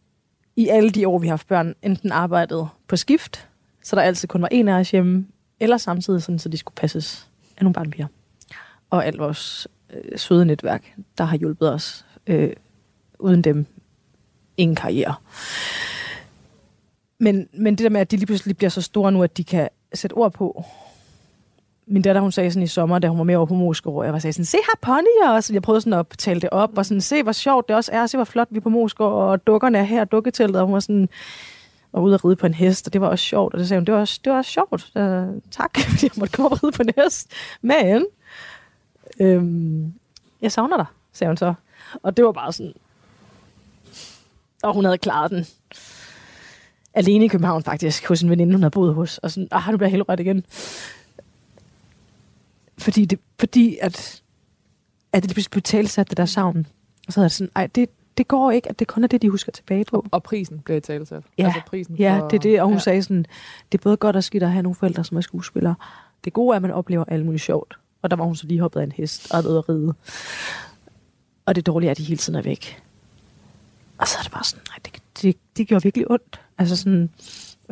i alle de år, vi har haft børn, enten arbejdet på skift, så der altid kun var en af os hjemme, eller samtidig sådan, så de skulle passes af nogle barnpiger. Og alt vores øh, søde netværk, der har hjulpet os. Øh, uden dem, ingen karriere. Men, men det der med, at de lige pludselig bliver så store nu, at de kan sætte ord på. Min datter, hun sagde sådan i sommer, da hun var med over på Moskov, jeg var sagde sådan, se her ponyer også. Jeg prøvede sådan at tale det op, og sådan, se hvor sjovt det også er, se hvor flot vi er på Moskov, og dukkerne er her, dukketeltet, og hun var sådan, og ude at ride på en hest, og det var også sjovt. Og det sagde hun, det var også, det var også sjovt. Uh, tak, fordi jeg måtte komme og ride på en hest. Men, øhm, jeg savner dig, sagde hun så. Og det var bare sådan, og hun havde klaret den alene i København faktisk, hos en veninde, hun havde boet hos. Og sådan, ah, nu bliver jeg helt ret igen. Fordi, det, fordi at, at det pludselig blev talsat, det der savn. Og så havde jeg sådan, ej, det, det går ikke, at det kun er det, de husker tilbage på. og prisen blev i talesat. Ja, altså prisen Ja, for, det er det, og hun ja. sagde sådan, det er både godt og skidt at have nogle forældre, som er skuespillere. Det gode er, at man oplever alt muligt sjovt. Og der var hun så lige hoppet af en hest og er at ride. Og det dårlige er, at de hele tiden er væk. Og så er det bare sådan, nej, det, det, det gjorde virkelig ondt. Altså sådan,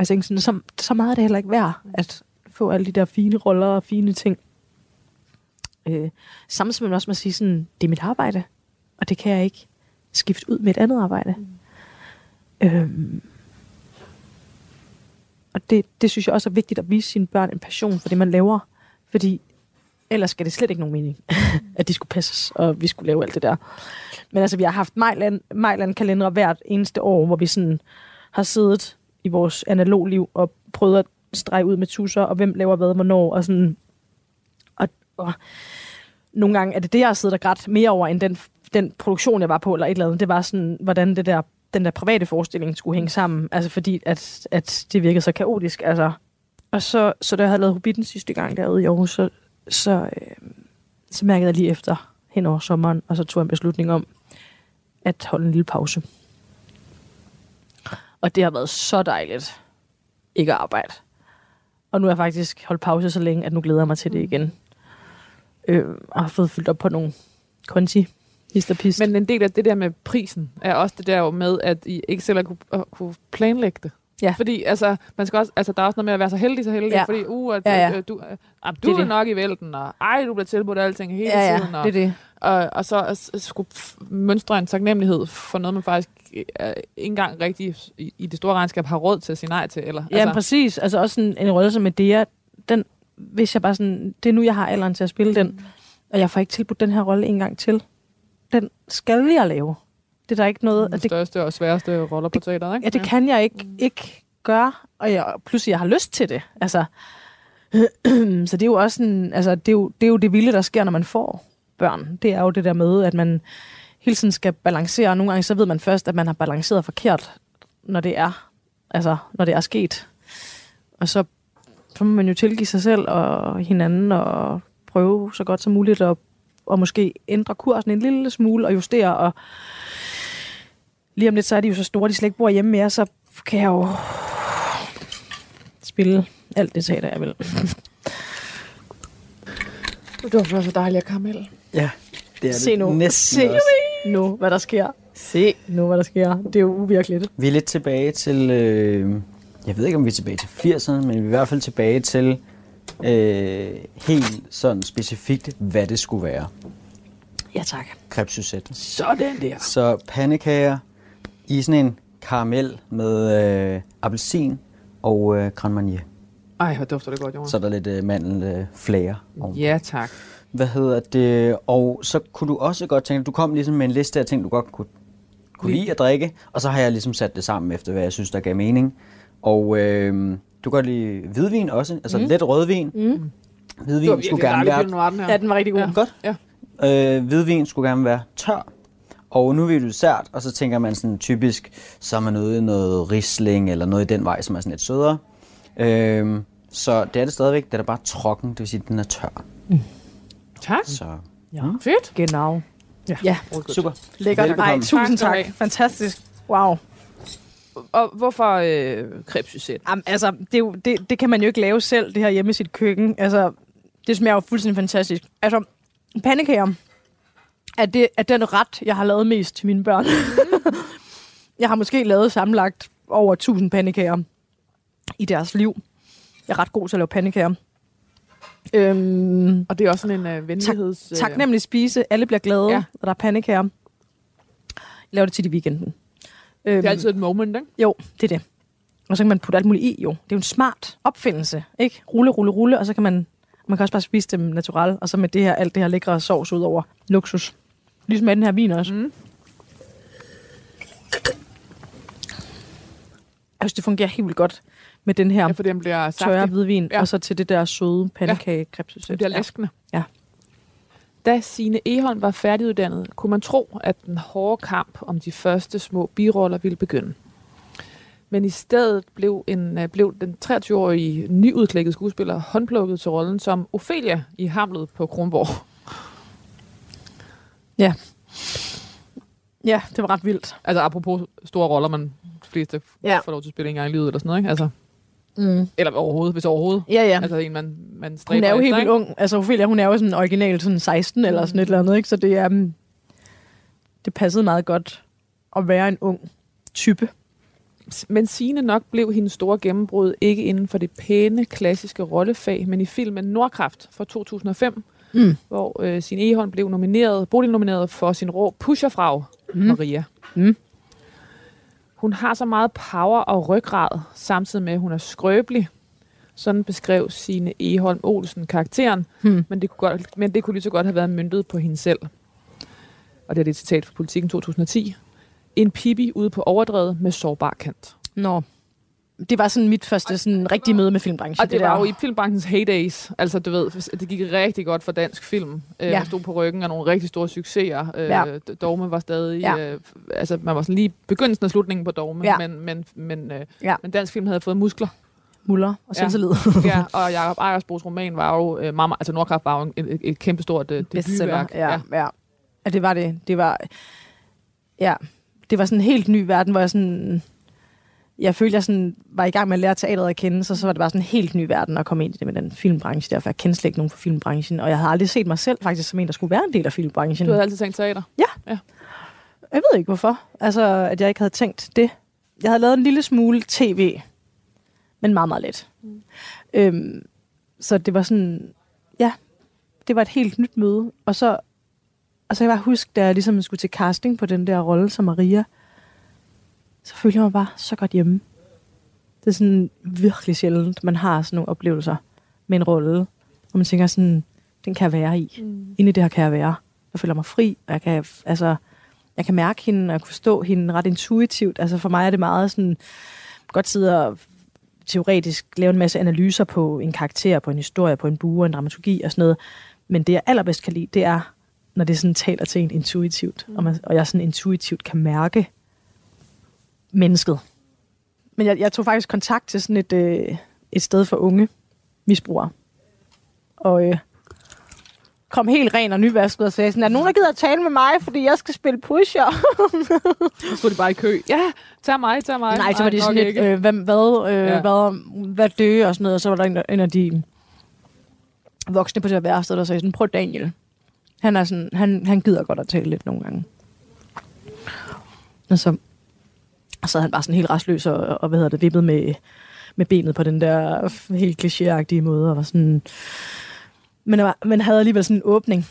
tænkte sådan, så, så meget er det heller ikke værd, at få alle de der fine roller og fine ting. Øh, samtidig med også med at sige sådan, det er mit arbejde, og det kan jeg ikke skifte ud med et andet arbejde. Mm. Øhm, og det, det synes jeg også er vigtigt at vise sine børn en passion for det, man laver. Fordi ellers skal det slet ikke nogen mening, at de skulle passes, og vi skulle lave alt det der. Men altså, vi har haft Mejland, Mejland kalender hvert eneste år, hvor vi sådan har siddet i vores analog liv og prøvet at strege ud med tusser, og hvem laver hvad, hvornår, og sådan. Og, og nogle gange er det det, jeg har siddet og grædt mere over, end den, den produktion, jeg var på, eller et eller andet. Det var sådan, hvordan det der, den der private forestilling skulle hænge sammen. Altså fordi, at, at det virkede så kaotisk. Altså. Og så, så da jeg havde lavet Hobbiten sidste gang derude i Aarhus, så, så, øh, så mærkede jeg lige efter hen over sommeren, og så tog jeg en beslutning om at holde en lille pause. Og det har været så dejligt ikke at arbejde. Og nu har jeg faktisk holdt pause så længe, at nu glæder jeg mig til det igen. Øh, og har fået fyldt op på nogle konti. Hist og pist. Men en del af det der med prisen er også det der med, at I ikke selv kunne, kunne planlægge det. Ja. Fordi altså, man skal også, altså, der er også noget med at være så heldig, så heldig, Ja. fordi uh, at, Ja, ja. øh, du, øh, ah, Det du er er, det. nok i vælten, og ej, du bliver tilbudt alting hele ja, tiden. ja, Og, det er det. og, og så at skulle mønstre en taknemmelighed for noget, man faktisk øh, ikke engang rigtig i, i det store regnskab har råd til at sige nej til. Eller, Ja, altså. præcis. Altså også sådan en rolle som Medea, den, hvis jeg bare sådan, det er nu, jeg har alderen til at spille den, og jeg får ikke tilbudt den her rolle en gang til. Den skal jeg lave. Det er der ikke noget... de at det, største og sværeste roller på teateret, ikke? ja, det kan jeg ikke, ikke gøre, og jeg, pludselig jeg har lyst til det. Altså, så det er jo også en, altså, det, er jo, det er jo det vilde, der sker, når man får børn. Det er jo det der med, at man hele tiden skal balancere, og nogle gange så ved man først, at man har balanceret forkert, når det er, altså, når det er sket. Og så, så må man jo tilgive sig selv og hinanden, og prøve så godt som muligt at og måske ændre kursen en lille smule og justere, og lige om lidt, så er de jo så store, de slet ikke bor hjemme mere, så kan jeg jo spille alt det teater, jeg vil. Det var så dejligt at karamel. Ja, det er Se det nu. næsten Se også. nu, hvad der sker. Se nu, hvad der sker. Det er jo uvirkeligt. Vi er lidt tilbage til, øh, jeg ved ikke om vi er tilbage til 80'erne, men vi er i hvert fald tilbage til øh, helt sådan specifikt, hvad det skulle være. Ja, tak. Suzette. Sådan der. Så pandekager i sådan en karamel med øh, appelsin og øh, Grand Marnier. Ej, hvor dufter det godt, Jonas. Så er der lidt øh, mandelflager. Øh, Ja, tak. Hvad hedder det? Og så kunne du også godt tænke, du kom ligesom med en liste af ting, du godt kunne, kunne lide at drikke, og så har jeg ligesom sat det sammen efter, hvad jeg synes, der gav mening. Og øh, du kan godt lide hvidvin også, altså mm. lidt rødvin. Mm. Det Hvidvin virkelig skulle gerne være Noir, den her. Ja, den var rigtig god. Ja. Godt. Ja. Øh, hvidvin skulle gerne være tør. Og nu er vi jo dessert, og så tænker man sådan typisk, så er man ude i noget risling eller noget i den vej, som er sådan lidt sødere. Øh, så det er det stadigvæk, det er bare trokken, det vil sige, at den er tør. Tak. Så Ja. Fedt. Genau. Ja, ja super. lækkert. Velbekomme. Ej, tusind Tak tak. Fantastisk. Wow. Og hvorfor øh? Jamen, altså, det, det, det kan man jo ikke lave selv, det her hjemme i sit køkken. Altså, Det smager jo fuldstændig fantastisk. Altså, pandekager er, det, er den ret, jeg har lavet mest til mine børn. jeg har måske lavet sammenlagt over 1000 pandekager i deres liv. Jeg er ret god til at lave pandekager. Øhm, Og det er også sådan en uh, venligheds... øh, taknemmelig spise. Alle bliver glade, Ja. ja. når der er pandekager. Jeg laver det tit i weekenden. Øhm, Det er altid et moment, ikke? Jo, det er det. Og så kan man putte alt muligt i, jo. Det er jo en smart opfindelse, ikke? Rulle, rulle, rulle, og så kan man... Man kan også bare spise dem naturalt, og så med det her, alt det her lækre sovs ud over luksus. Ligesom med den her vin også. Mm. Jeg synes, det fungerer helt vildt godt med den her Ja, for den bliver tørre hvidvin, Ja. ja. og så til det der søde pandekage ja. Det bliver læskende. Ja. Da Signe Eholm var færdiguddannet, kunne man tro, at den hårde kamp om de første små biroller ville begynde. Men i stedet blev, en, øh, blev den 23-årige nyudklækkede skuespiller håndplukket til rollen som Ophelia i Hamlet på Kronborg. Ja. Ja, det var ret vildt. Altså apropos store roller, man fleste Ja. får lov til at spille en gang i livet eller sådan noget, ikke? Altså, Mm. eller overhovedet, hvis overhovedet. Ja, ja. Altså en, man, man stræber Hun er jo helt vildt ung. Altså, Ophelia, hun er jo sådan original sådan 16 eller sådan et eller andet, ikke? Så det er... Um, det passede meget godt at være en ung type. Men Signe nok blev hendes store gennembrud ikke inden for det pæne, klassiske rollefag, men i filmen Nordkraft fra 2005, Mm. hvor øh, Signe Eholm blev nomineret, Bodil nomineret for sin rå pusherfrag, mm. Maria. Mm. Hun har så meget power og ryggrad, samtidig med, at hun er skrøbelig. Sådan beskrev Signe Eholm Olsen karakteren, Hmm. men, det kunne godt, men det kunne lige så godt have været myndet på hende selv. Og det er det citat fra Politiken 2010. En pibi ude på overdrevet med sårbar kant. Nå. Det var sådan mit første sådan, rigtige møde med filmbranchen. Og det, der. var jo i filmbranchens heydays. Altså, du ved, det gik rigtig godt for dansk film. Øh, Ja. ja. stod på ryggen af nogle rigtig store succeser. Øh, Ja. ja. Dogme var stadig... Ja. Ja. Øh, altså, man var sådan lige begyndelsen og slutningen på Dogme. Ja. Men, men, men, øh, Ja. men dansk film havde fået muskler. Muller og Ja. selvtillid. ja, og Jacob Ejersbos roman var jo... Øh, meget, altså, Nordkraft var jo et, et, kæmpestort øh, debutværk. Ja, ja. ja. ja, det var det. Det var... Ja, det var sådan en helt ny verden, hvor jeg sådan... Jeg følte, jeg sådan var i gang med at lære teateret at kende, så, så var det bare sådan en helt ny verden at komme ind i det med den filmbranche der, for jeg kendte slet ikke nogen fra filmbranchen, og jeg havde aldrig set mig selv faktisk som en, der skulle være en del af filmbranchen. Du havde altid tænkt teater. Jeg ved ikke hvorfor, altså at jeg ikke havde tænkt det. Jeg havde lavet en lille smule tv, men meget, meget let. Mm. Øhm, så det var sådan, ja, det var et helt nyt møde. Og så, og så kan jeg bare huske, da jeg ligesom skulle til casting på den der rolle som Maria, så følte jeg mig bare så godt hjemme. Det er sådan virkelig sjældent, man har sådan nogle oplevelser med en rolle, hvor man tænker sådan, den kan jeg være i. Mm. Inde i det her kan jeg være. Jeg føler mig fri, og jeg kan, altså, jeg kan mærke hende, og jeg kan forstå hende ret intuitivt. Altså for mig er det meget sådan, godt sidde og teoretisk lave en masse analyser på en karakter, på en historie, på en bue, en dramaturgi og sådan noget. Men det, jeg allerbedst kan lide, det er, når det sådan taler til en intuitivt, mm. og, man, og jeg sådan intuitivt kan mærke mennesket. Men jeg, jeg tog faktisk kontakt til sådan et, øh, et sted for unge misbrugere. Og øh, kom helt ren og nyvasket og sagde sådan, er nogen, der gider at tale med mig, fordi jeg skal spille pusher? Så stod de bare i kø. Ja, tag mig, tag mig. Nej, så var det sådan lidt, øh, hvad, hvad, øh, Ja. ja. hvad, hvad dø og sådan noget, og så var der en, en af de voksne på det her værsted, der sagde sådan, prøv Daniel. Han, er sådan, han, han gider godt at tale lidt nogle gange. Og så, og så havde han bare sådan helt restløs og, og hvad hedder det, vippet med, med benet på den der helt klichéagtige måde, og var sådan, men, var, men havde alligevel sådan en åbning.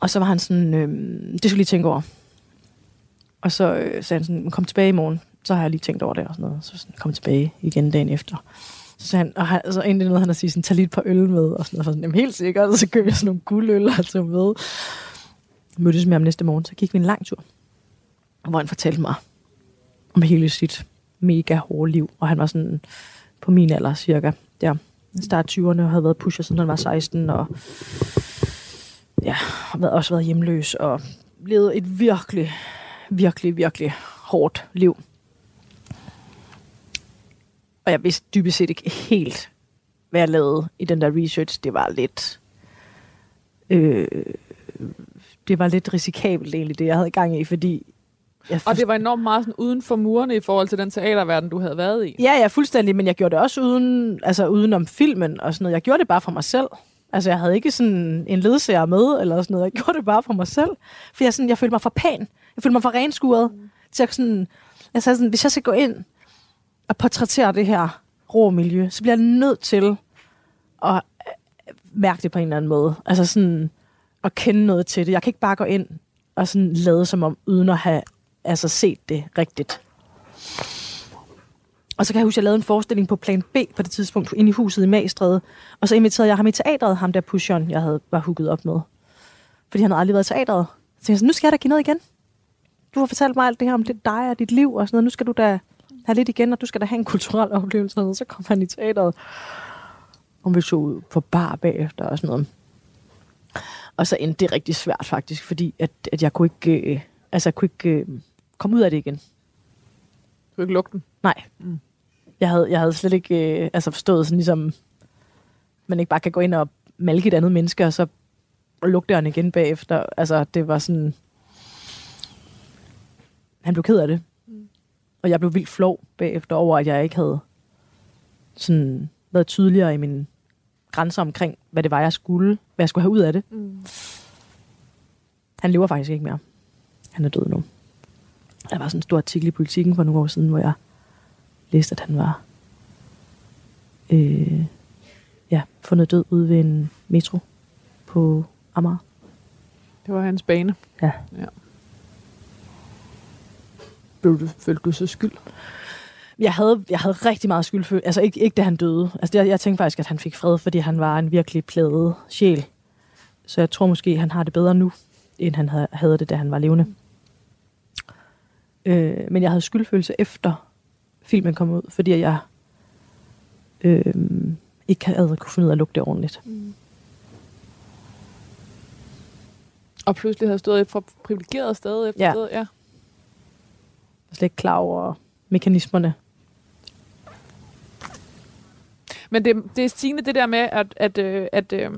Og så var han sådan, øh, det skulle lige tænke over. Og så øh, sagde han sådan, kom tilbage i morgen. Så har jeg lige tænkt over det og sådan noget. Så sådan, kom tilbage igen dagen efter. Så sagde han, og han, så endelig noget, han har sige sådan, tag lige et par øl med. Og sådan noget. Så sådan, Jamen, helt sikkert. Og så købte jeg sådan nogle guldøl og tog med. Mødtes med ham næste morgen. Så gik vi en lang tur. Hvor han fortalte mig om hele sit mega hårde liv. Og han var sådan på min alder cirka. Ja, Start 20'erne og havde været pusher, siden han var 16. Og ja, har også været hjemløs. Og levet et virkelig virkelig, virkelig hårdt liv. Og jeg vidste dybest set ikke helt, hvad jeg lavede i den der research. Det var lidt... Øh, det var lidt risikabelt egentlig, det jeg havde gang i, fordi... Jeg Og det var enormt meget sådan uden for murene i forhold til den teaterverden, du havde været i. Ja, ja, fuldstændig, men jeg gjorde det også uden, altså uden om filmen og sådan noget. Jeg gjorde det bare for mig selv. Altså, jeg havde ikke sådan en ledsager med, eller sådan noget. Jeg gjorde det bare for mig selv. For jeg, sådan, jeg følte mig for pæn. Jeg følte mig for renskuret. Mm. Til at sådan, jeg sagde sådan, hvis jeg skal gå ind og portrættere det her rå miljø, så bliver jeg nødt til at øh, mærke det på en eller anden måde. Altså sådan at kende noget til det. Jeg kan ikke bare gå ind og sådan lade som om, uden at have altså, set det rigtigt. Og så kan jeg huske, at jeg lavede en forestilling på plan B på det tidspunkt, inde i huset i Magstræde. Og så inviterede jeg ham i teatret, ham der pusheren, jeg havde var hugget op med. Fordi han havde aldrig været i teatret. Så tænkte jeg sådan, nu skal jeg da give noget igen. Du har fortalt mig alt det her om det, dig og dit liv og sådan noget. Nu skal du da have lidt igen, og du skal da have en kulturel oplevelse. Og så kom han i teatret. Og vi så ud på bar bagefter og sådan noget. Og så endte det rigtig svært faktisk, fordi at, at jeg kunne ikke, øh, altså, jeg kunne ikke øh, komme ud af det igen. Du kan ikke lukke den. Nej. Mm. Jeg, havde, jeg havde slet ikke øh, altså forstået sådan ligesom, man ikke bare kan gå ind og malke et andet menneske, og så lukke døren igen bagefter. Altså, det var sådan... Han blev ked af det. Mm. Og jeg blev vildt flov bagefter over, at jeg ikke havde sådan været tydeligere i min grænser omkring, hvad det var, jeg skulle, hvad jeg skulle have ud af det. Mm. Han lever faktisk ikke mere. Han er død nu. Der var sådan en stor artikel i Politiken for nogle år siden, hvor jeg læste, at han var øh, ja, fundet død ude ved en metro på Amager. Det var hans bane. Ja. ja. Blev du, følte du så skyld? Jeg havde, jeg havde rigtig meget skyldfølelse. Altså ikke, ikke da han døde. Altså jeg, jeg tænkte faktisk, at han fik fred, fordi han var en virkelig pladet sjæl. Så jeg tror måske, han har det bedre nu, end han havde, havde det, da han var levende. Øh, men jeg havde skyldfølelse efter filmen kom ud, fordi jeg øh, ikke havde kunne finde ud af at lukke det ordentligt. Mm. Og pludselig havde stået et for privilegeret sted efter Ja. sted. Ja. Jeg var slet ikke klar over mekanismerne. Men det, det er sigende det der med, at, at, øh, at øh,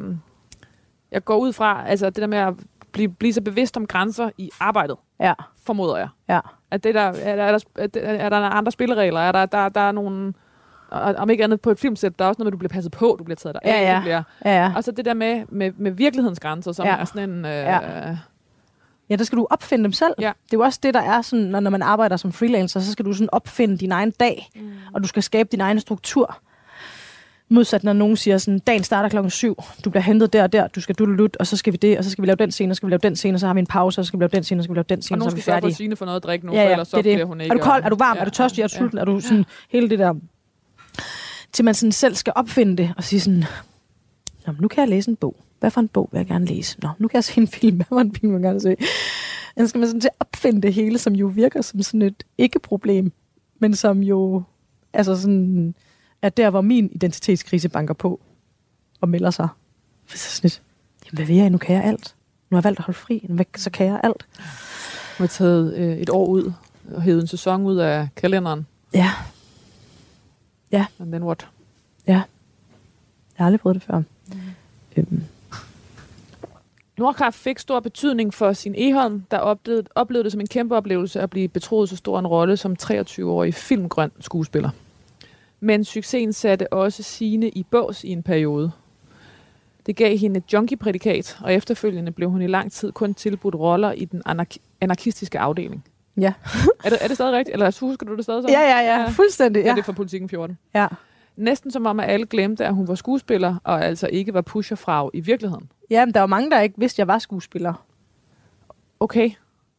jeg går ud fra, altså det der med at blive, blive så bevidst om grænser i arbejdet, Ja, formoder jeg. ja. At det der, er, der, er, der, er der, er der andre spilleregler? Er der, der, der er nogle, og- om ikke andet på et filmsæt, der er også noget med, at du bliver passet på, du bliver taget af, Ja, ja. du bliver, Ja, ja. og så det der med, med, med virkelighedens grænser, som Ja. er sådan en... Øh, Ja. Ja, der skal du opfinde dem selv. Ja. Det er jo også det, der er sådan, når, når man arbejder som freelancer, så skal du sådan opfinde din egen dag, mm. og du skal skabe din egen struktur. Modsat når nogen siger sådan, dagen starter klokken syv, du bliver hentet der og der, du skal dudelut, og så skal vi det, og så skal vi lave den scene, og så skal vi lave den scene, og så har vi en pause, og så skal vi lave den scene, og så skal vi lave den Og scene, og nogen så er vi skal sørge for at færdige. Signe for noget at drikke nu, Ja, for ja, ellers så det er det. bliver hun ikke... Er du kold? Er du varm? Ja, Er du tørstig? Er du ja. sulten? Er du sådan hele det der... Til man sådan selv skal opfinde det og sige sådan, Nå, men nu kan jeg læse en bog. Hvad for en bog vil jeg gerne læse? Nå, nu kan jeg se en film. Hvad for en film vil jeg gerne se? Så skal man sådan til at opfinde det hele, som jo virker som sådan et ikke-problem, men som jo altså sådan, er der, hvor min identitetskrise banker på og melder sig. For så sådan et, jamen hvad vil jeg? Nu kan jeg alt. Nu har jeg valgt at holde fri. Hvad, så kan jeg alt. Nu har taget øh, et år ud og hævet en sæson ud af kalenderen. Ja, And then what? jeg har aldrig prøvet det før. Mm. Øhm, Nordkraft fik stor betydning for sin Eholm, der oplevede, oplevede det som en kæmpe oplevelse at blive betroet så stor en rolle som 23-årig filmgrøn skuespiller. Men succesen satte også sine i bås i en periode. Det gav hende et junkie-prædikat, og efterfølgende blev hun i lang tid kun tilbudt roller i den anark- anarkistiske afdeling. ja. Er det, er det stadig rigtigt? Eller husker du det stadig sådan? ja, ja, ja, fuldstændig. Ja. Ja. Det er fra Politiken 14. ja. Næsten som om, at alle glemte, at hun var skuespiller, og altså ikke var pusherfrag i virkeligheden. ja, men der var mange, der ikke vidste, at jeg var skuespiller. Okay,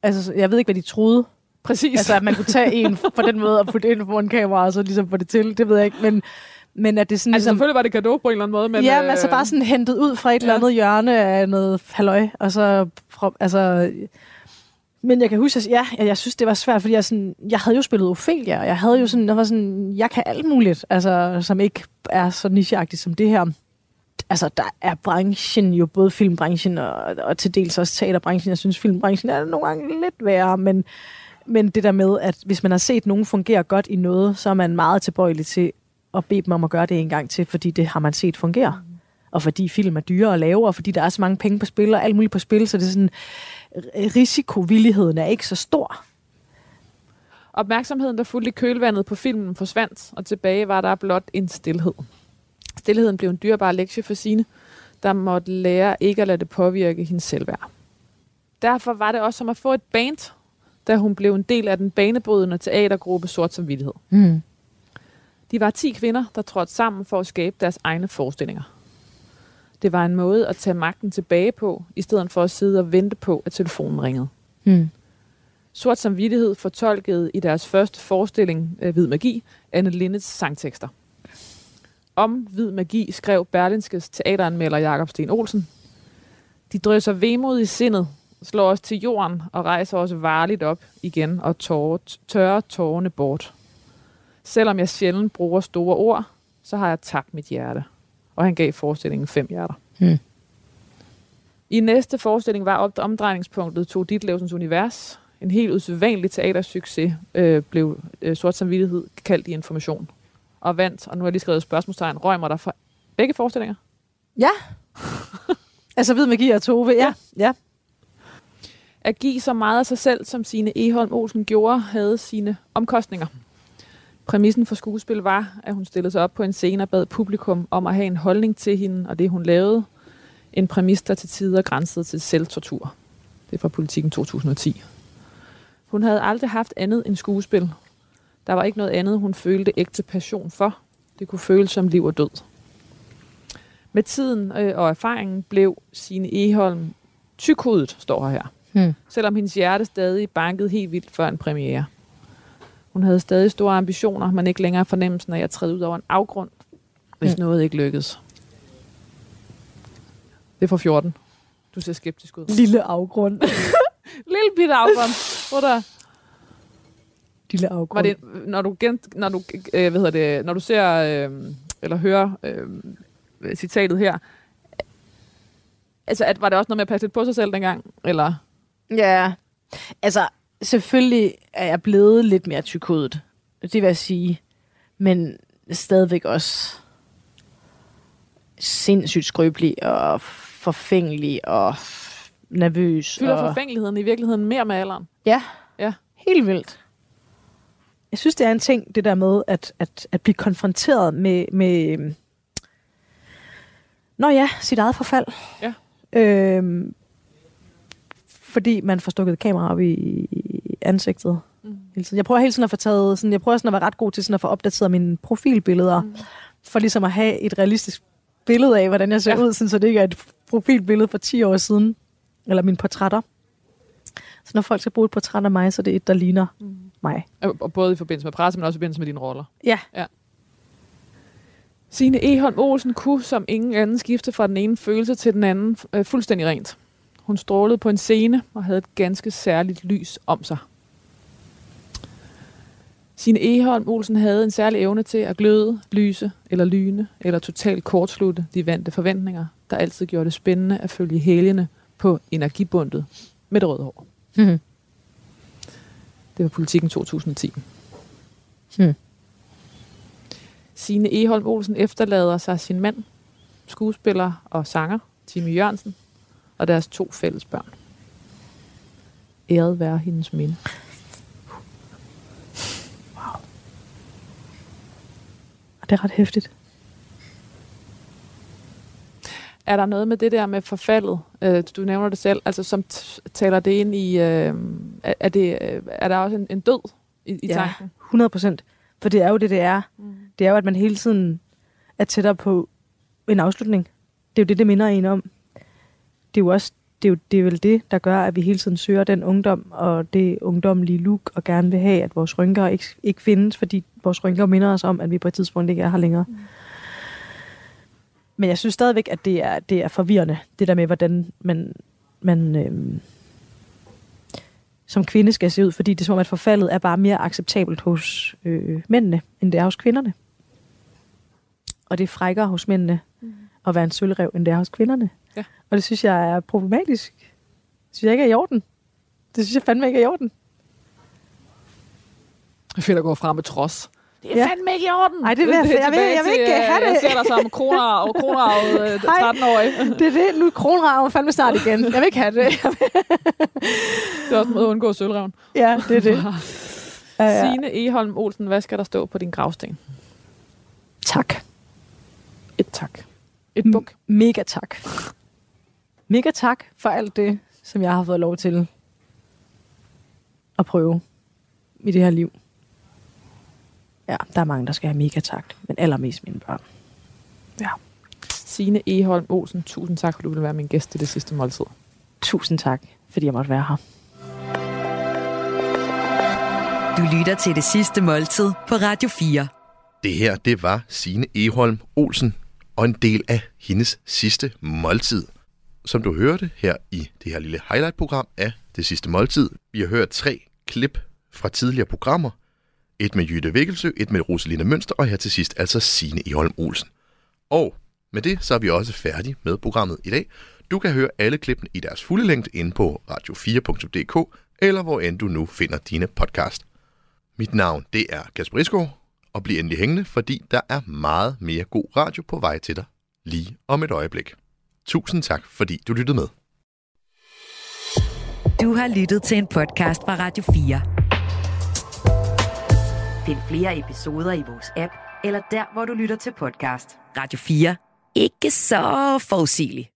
Altså, jeg ved ikke, hvad de troede. Præcis. Altså, at man kunne tage en på den måde og putte ind på en kamera, og så ligesom få det til. Det ved jeg ikke, men, men at det sådan Altså ligesom... selvfølgelig var det gave på en eller anden måde, men... Ja, men øh, altså bare sådan hentet ud fra et eller ja. andet hjørne af noget halløj, og så... Altså, men jeg kan huske, at ja, jeg, jeg synes, det var svært, fordi jeg, sådan, jeg havde jo spillet Ophelia, og jeg havde jo sådan, jeg var sådan, jeg kan alt muligt, altså, som ikke er så nicheagtigt som det her. Altså, der er branchen jo, både filmbranchen og, og til dels også teaterbranchen. Jeg synes, filmbranchen er nogle gange lidt værre, men, men det der med, at hvis man har set nogen fungere godt i noget, så er man meget tilbøjelig til at bede dem om at gøre det en gang til, fordi det har man set fungere. Mm. Og fordi film er dyre at lave, og fordi der er så mange penge på spil, og alt muligt på spil, så det er sådan, risikovilligheden er ikke så stor. Opmærksomheden, der fulgte i kølvandet på filmen, forsvandt, og tilbage var der blot en stillhed. Stilheden blev en dyrbar lektie for sine, der måtte lære ikke at lade det påvirke hendes selvværd. Derfor var det også som at få et band, da hun blev en del af den banebrydende teatergruppe Sort Samvittighed. Mm. De var 10 kvinder, der trådte sammen for at skabe deres egne forestillinger. Det var en måde at tage magten tilbage på, i stedet for at sidde og vente på, at telefonen ringede. Mm. Sort Samvittighed fortolkede i deres første forestilling, øh, Hvid Magi, Anne Lindets sangtekster. Om Hvid Magi skrev Berlinskes teateranmelder Jakob Sten Olsen. De drøser vemod i sindet, slår os til jorden og rejser os varligt op igen og tårer, tørrer tårerne bort. Selvom jeg sjældent bruger store ord, så har jeg tabt mit hjerte. Og han gav forestillingen fem hjerter. Hmm. I næste forestilling var op omdrejningspunktet Tog Ditlevsens Univers. En helt usædvanlig teatersucces øh, blev øh, Sort Samvittighed kaldt i information. Og vandt, og nu har jeg lige skrevet spørgsmålstegn, røg mig der for begge forestillinger. Ja. altså hvid magi og Tove, ja. ja. At give så meget af sig selv, som sine Eholm Olsen gjorde, havde sine omkostninger. Præmissen for skuespil var, at hun stillede sig op på en scene og bad publikum om at have en holdning til hende og det, hun lavede. En præmis, der til tider grænsede til selvtortur. Det er fra Politiken 2010. Hun havde aldrig haft andet end skuespil. Der var ikke noget andet, hun følte ægte passion for. Det kunne føles som liv og død. Med tiden øh, og erfaringen blev sine Eholm tykhudet, står her. Hmm. Selvom hendes hjerte stadig bankede helt vildt før en premiere. Hun havde stadig store ambitioner, men ikke længere fornemmelsen af at træde ud over en afgrund, hvis Mm. noget ikke lykkedes. Det er fra 14. Du ser skeptisk ud. Lille afgrund. Lille bitte afgrund. Hvor der, Lille afgrund. var det, når du, gen, når du, øh, hvad hedder det, når du ser, øh, eller hører øh, citatet her, altså, at, var det også noget med at passe lidt på sig selv dengang? Eller? Ja, altså selvfølgelig er jeg blevet lidt mere tykhovedet. Det vil jeg sige. Men stadigvæk også sindssygt skrøbelig og forfængelig og nervøs. Fylder og... forfængeligheden i virkeligheden mere med alderen? Ja. Ja. Helt vildt. Jeg synes, det er en ting, det der med at, at, at blive konfronteret med, med øhm, Nå ja, sit eget forfald. Ja. Øhm, fordi man får stukket kamera op i, i ansigtet. Mm. Hele tiden. Jeg prøver hele tiden at få taget, sådan, jeg prøver sådan at være ret god til sådan at få opdateret mine profilbilleder, mm. for ligesom at have et realistisk billede af, hvordan jeg ser Ja. ja. ud, sådan, så det ikke er et profilbillede for 10 år siden, eller mine portrætter. Så når folk skal bruge et portræt af mig, så er det et, der ligner Mm. mig. Og både i forbindelse med presse, men også i forbindelse med dine roller. Ja. Signe Eholm Olsen kunne som ingen anden skifte fra den ene følelse til den anden øh, fuldstændig rent. Hun strålede på en scene og havde et ganske særligt lys om sig. Signe Eholm Olsen havde en særlig evne til at gløde, lyse eller lyne, eller totalt kortslutte de vante forventninger, der altid gjorde det spændende at følge helgene på energibundet med det røde hår. Mhm. Det var politikken 2010. Hmm. Signe Eholm Olsen efterlader sig sin mand, skuespiller og sanger, Timmy Jørgensen, og deres to fælles børn. Æret være hendes minde. Og det er ret hæftigt. Er der noget med det der med forfaldet? Øh, du nævner det selv, altså som taler det ind i, øh, er, er, det, øh, er der også en, en død i, i Ja. tanken? 100 procent. For det er jo det, det er. Mm. Det er jo, at man hele tiden er tættere på en afslutning. Det er jo det, det minder en om. Det er jo også det er, jo, det er vel det, der gør, at vi hele tiden søger den ungdom og det ungdomlige look, og gerne vil have, at vores rynker ikke, ikke findes, fordi vores rynker minder os om, at vi på et tidspunkt ikke er her længere. Mm. Men jeg synes stadigvæk, at det er, det er forvirrende, det der med, hvordan man, man øhm, som kvinde skal se ud, fordi det er som om, at forfaldet er bare mere acceptabelt hos øh, mændene, end det er hos kvinderne. Og det er frækkere hos mændene Mm. at være en sølvrev, end det er hos kvinderne. Ja. Og det synes jeg er problematisk. Det synes jeg ikke er i orden. Det synes jeg fandme ikke er i orden. Jeg finder gå frem med trods. Det er Ja. fandme ikke i orden. Ej, det vil jeg- er jeg vil- jeg vil til, ikke øh, have det. Jeg ser dig som kroner og kroner øh, Hej. 13-årig. Det er det. Nu er kronraven fandme snart igen. Jeg vil ikke have det. Det er også en måde at undgå sølvreven. ja, det er det. Signe Eholm Olsen, hvad skal der stå på din gravsten? Tak. Et tak. Et buk. Mega tak. Mega tak for alt det, som jeg har fået lov til at prøve i det her liv. Ja, der er mange, der skal have mega tak, men allermest mine børn. Ja. Signe Eholm Olsen, tusind tak, for du vil være min gæst i det sidste måltid. Tusind tak, fordi jeg måtte være her. Du lytter til det sidste måltid på Radio 4. Det her, det var Signe Eholm Olsen, og en del af hendes sidste måltid. Som du hørte her i det her lille highlight-program af Det sidste måltid. Vi har hørt tre klip fra tidligere programmer. Et med Jytte Vikkelsø, et med Rosalina Mønster, og her til sidst altså Signe Holm Olsen. Og med det, så er vi også færdige med programmet i dag. Du kan høre alle klippene i deres fulde længde inde på radio4.dk, eller hvor end du nu finder dine podcast. Mit navn, det er Kasper Isgaard, og bliv endelig hængende, fordi der er meget mere god radio på vej til dig lige om et øjeblik. Tusind tak, fordi du lyttede med. Du har lyttet til en podcast fra Radio 4. Find flere episoder i vores app, eller der, hvor du lytter til podcast. Radio 4. Ikke så forudsigeligt.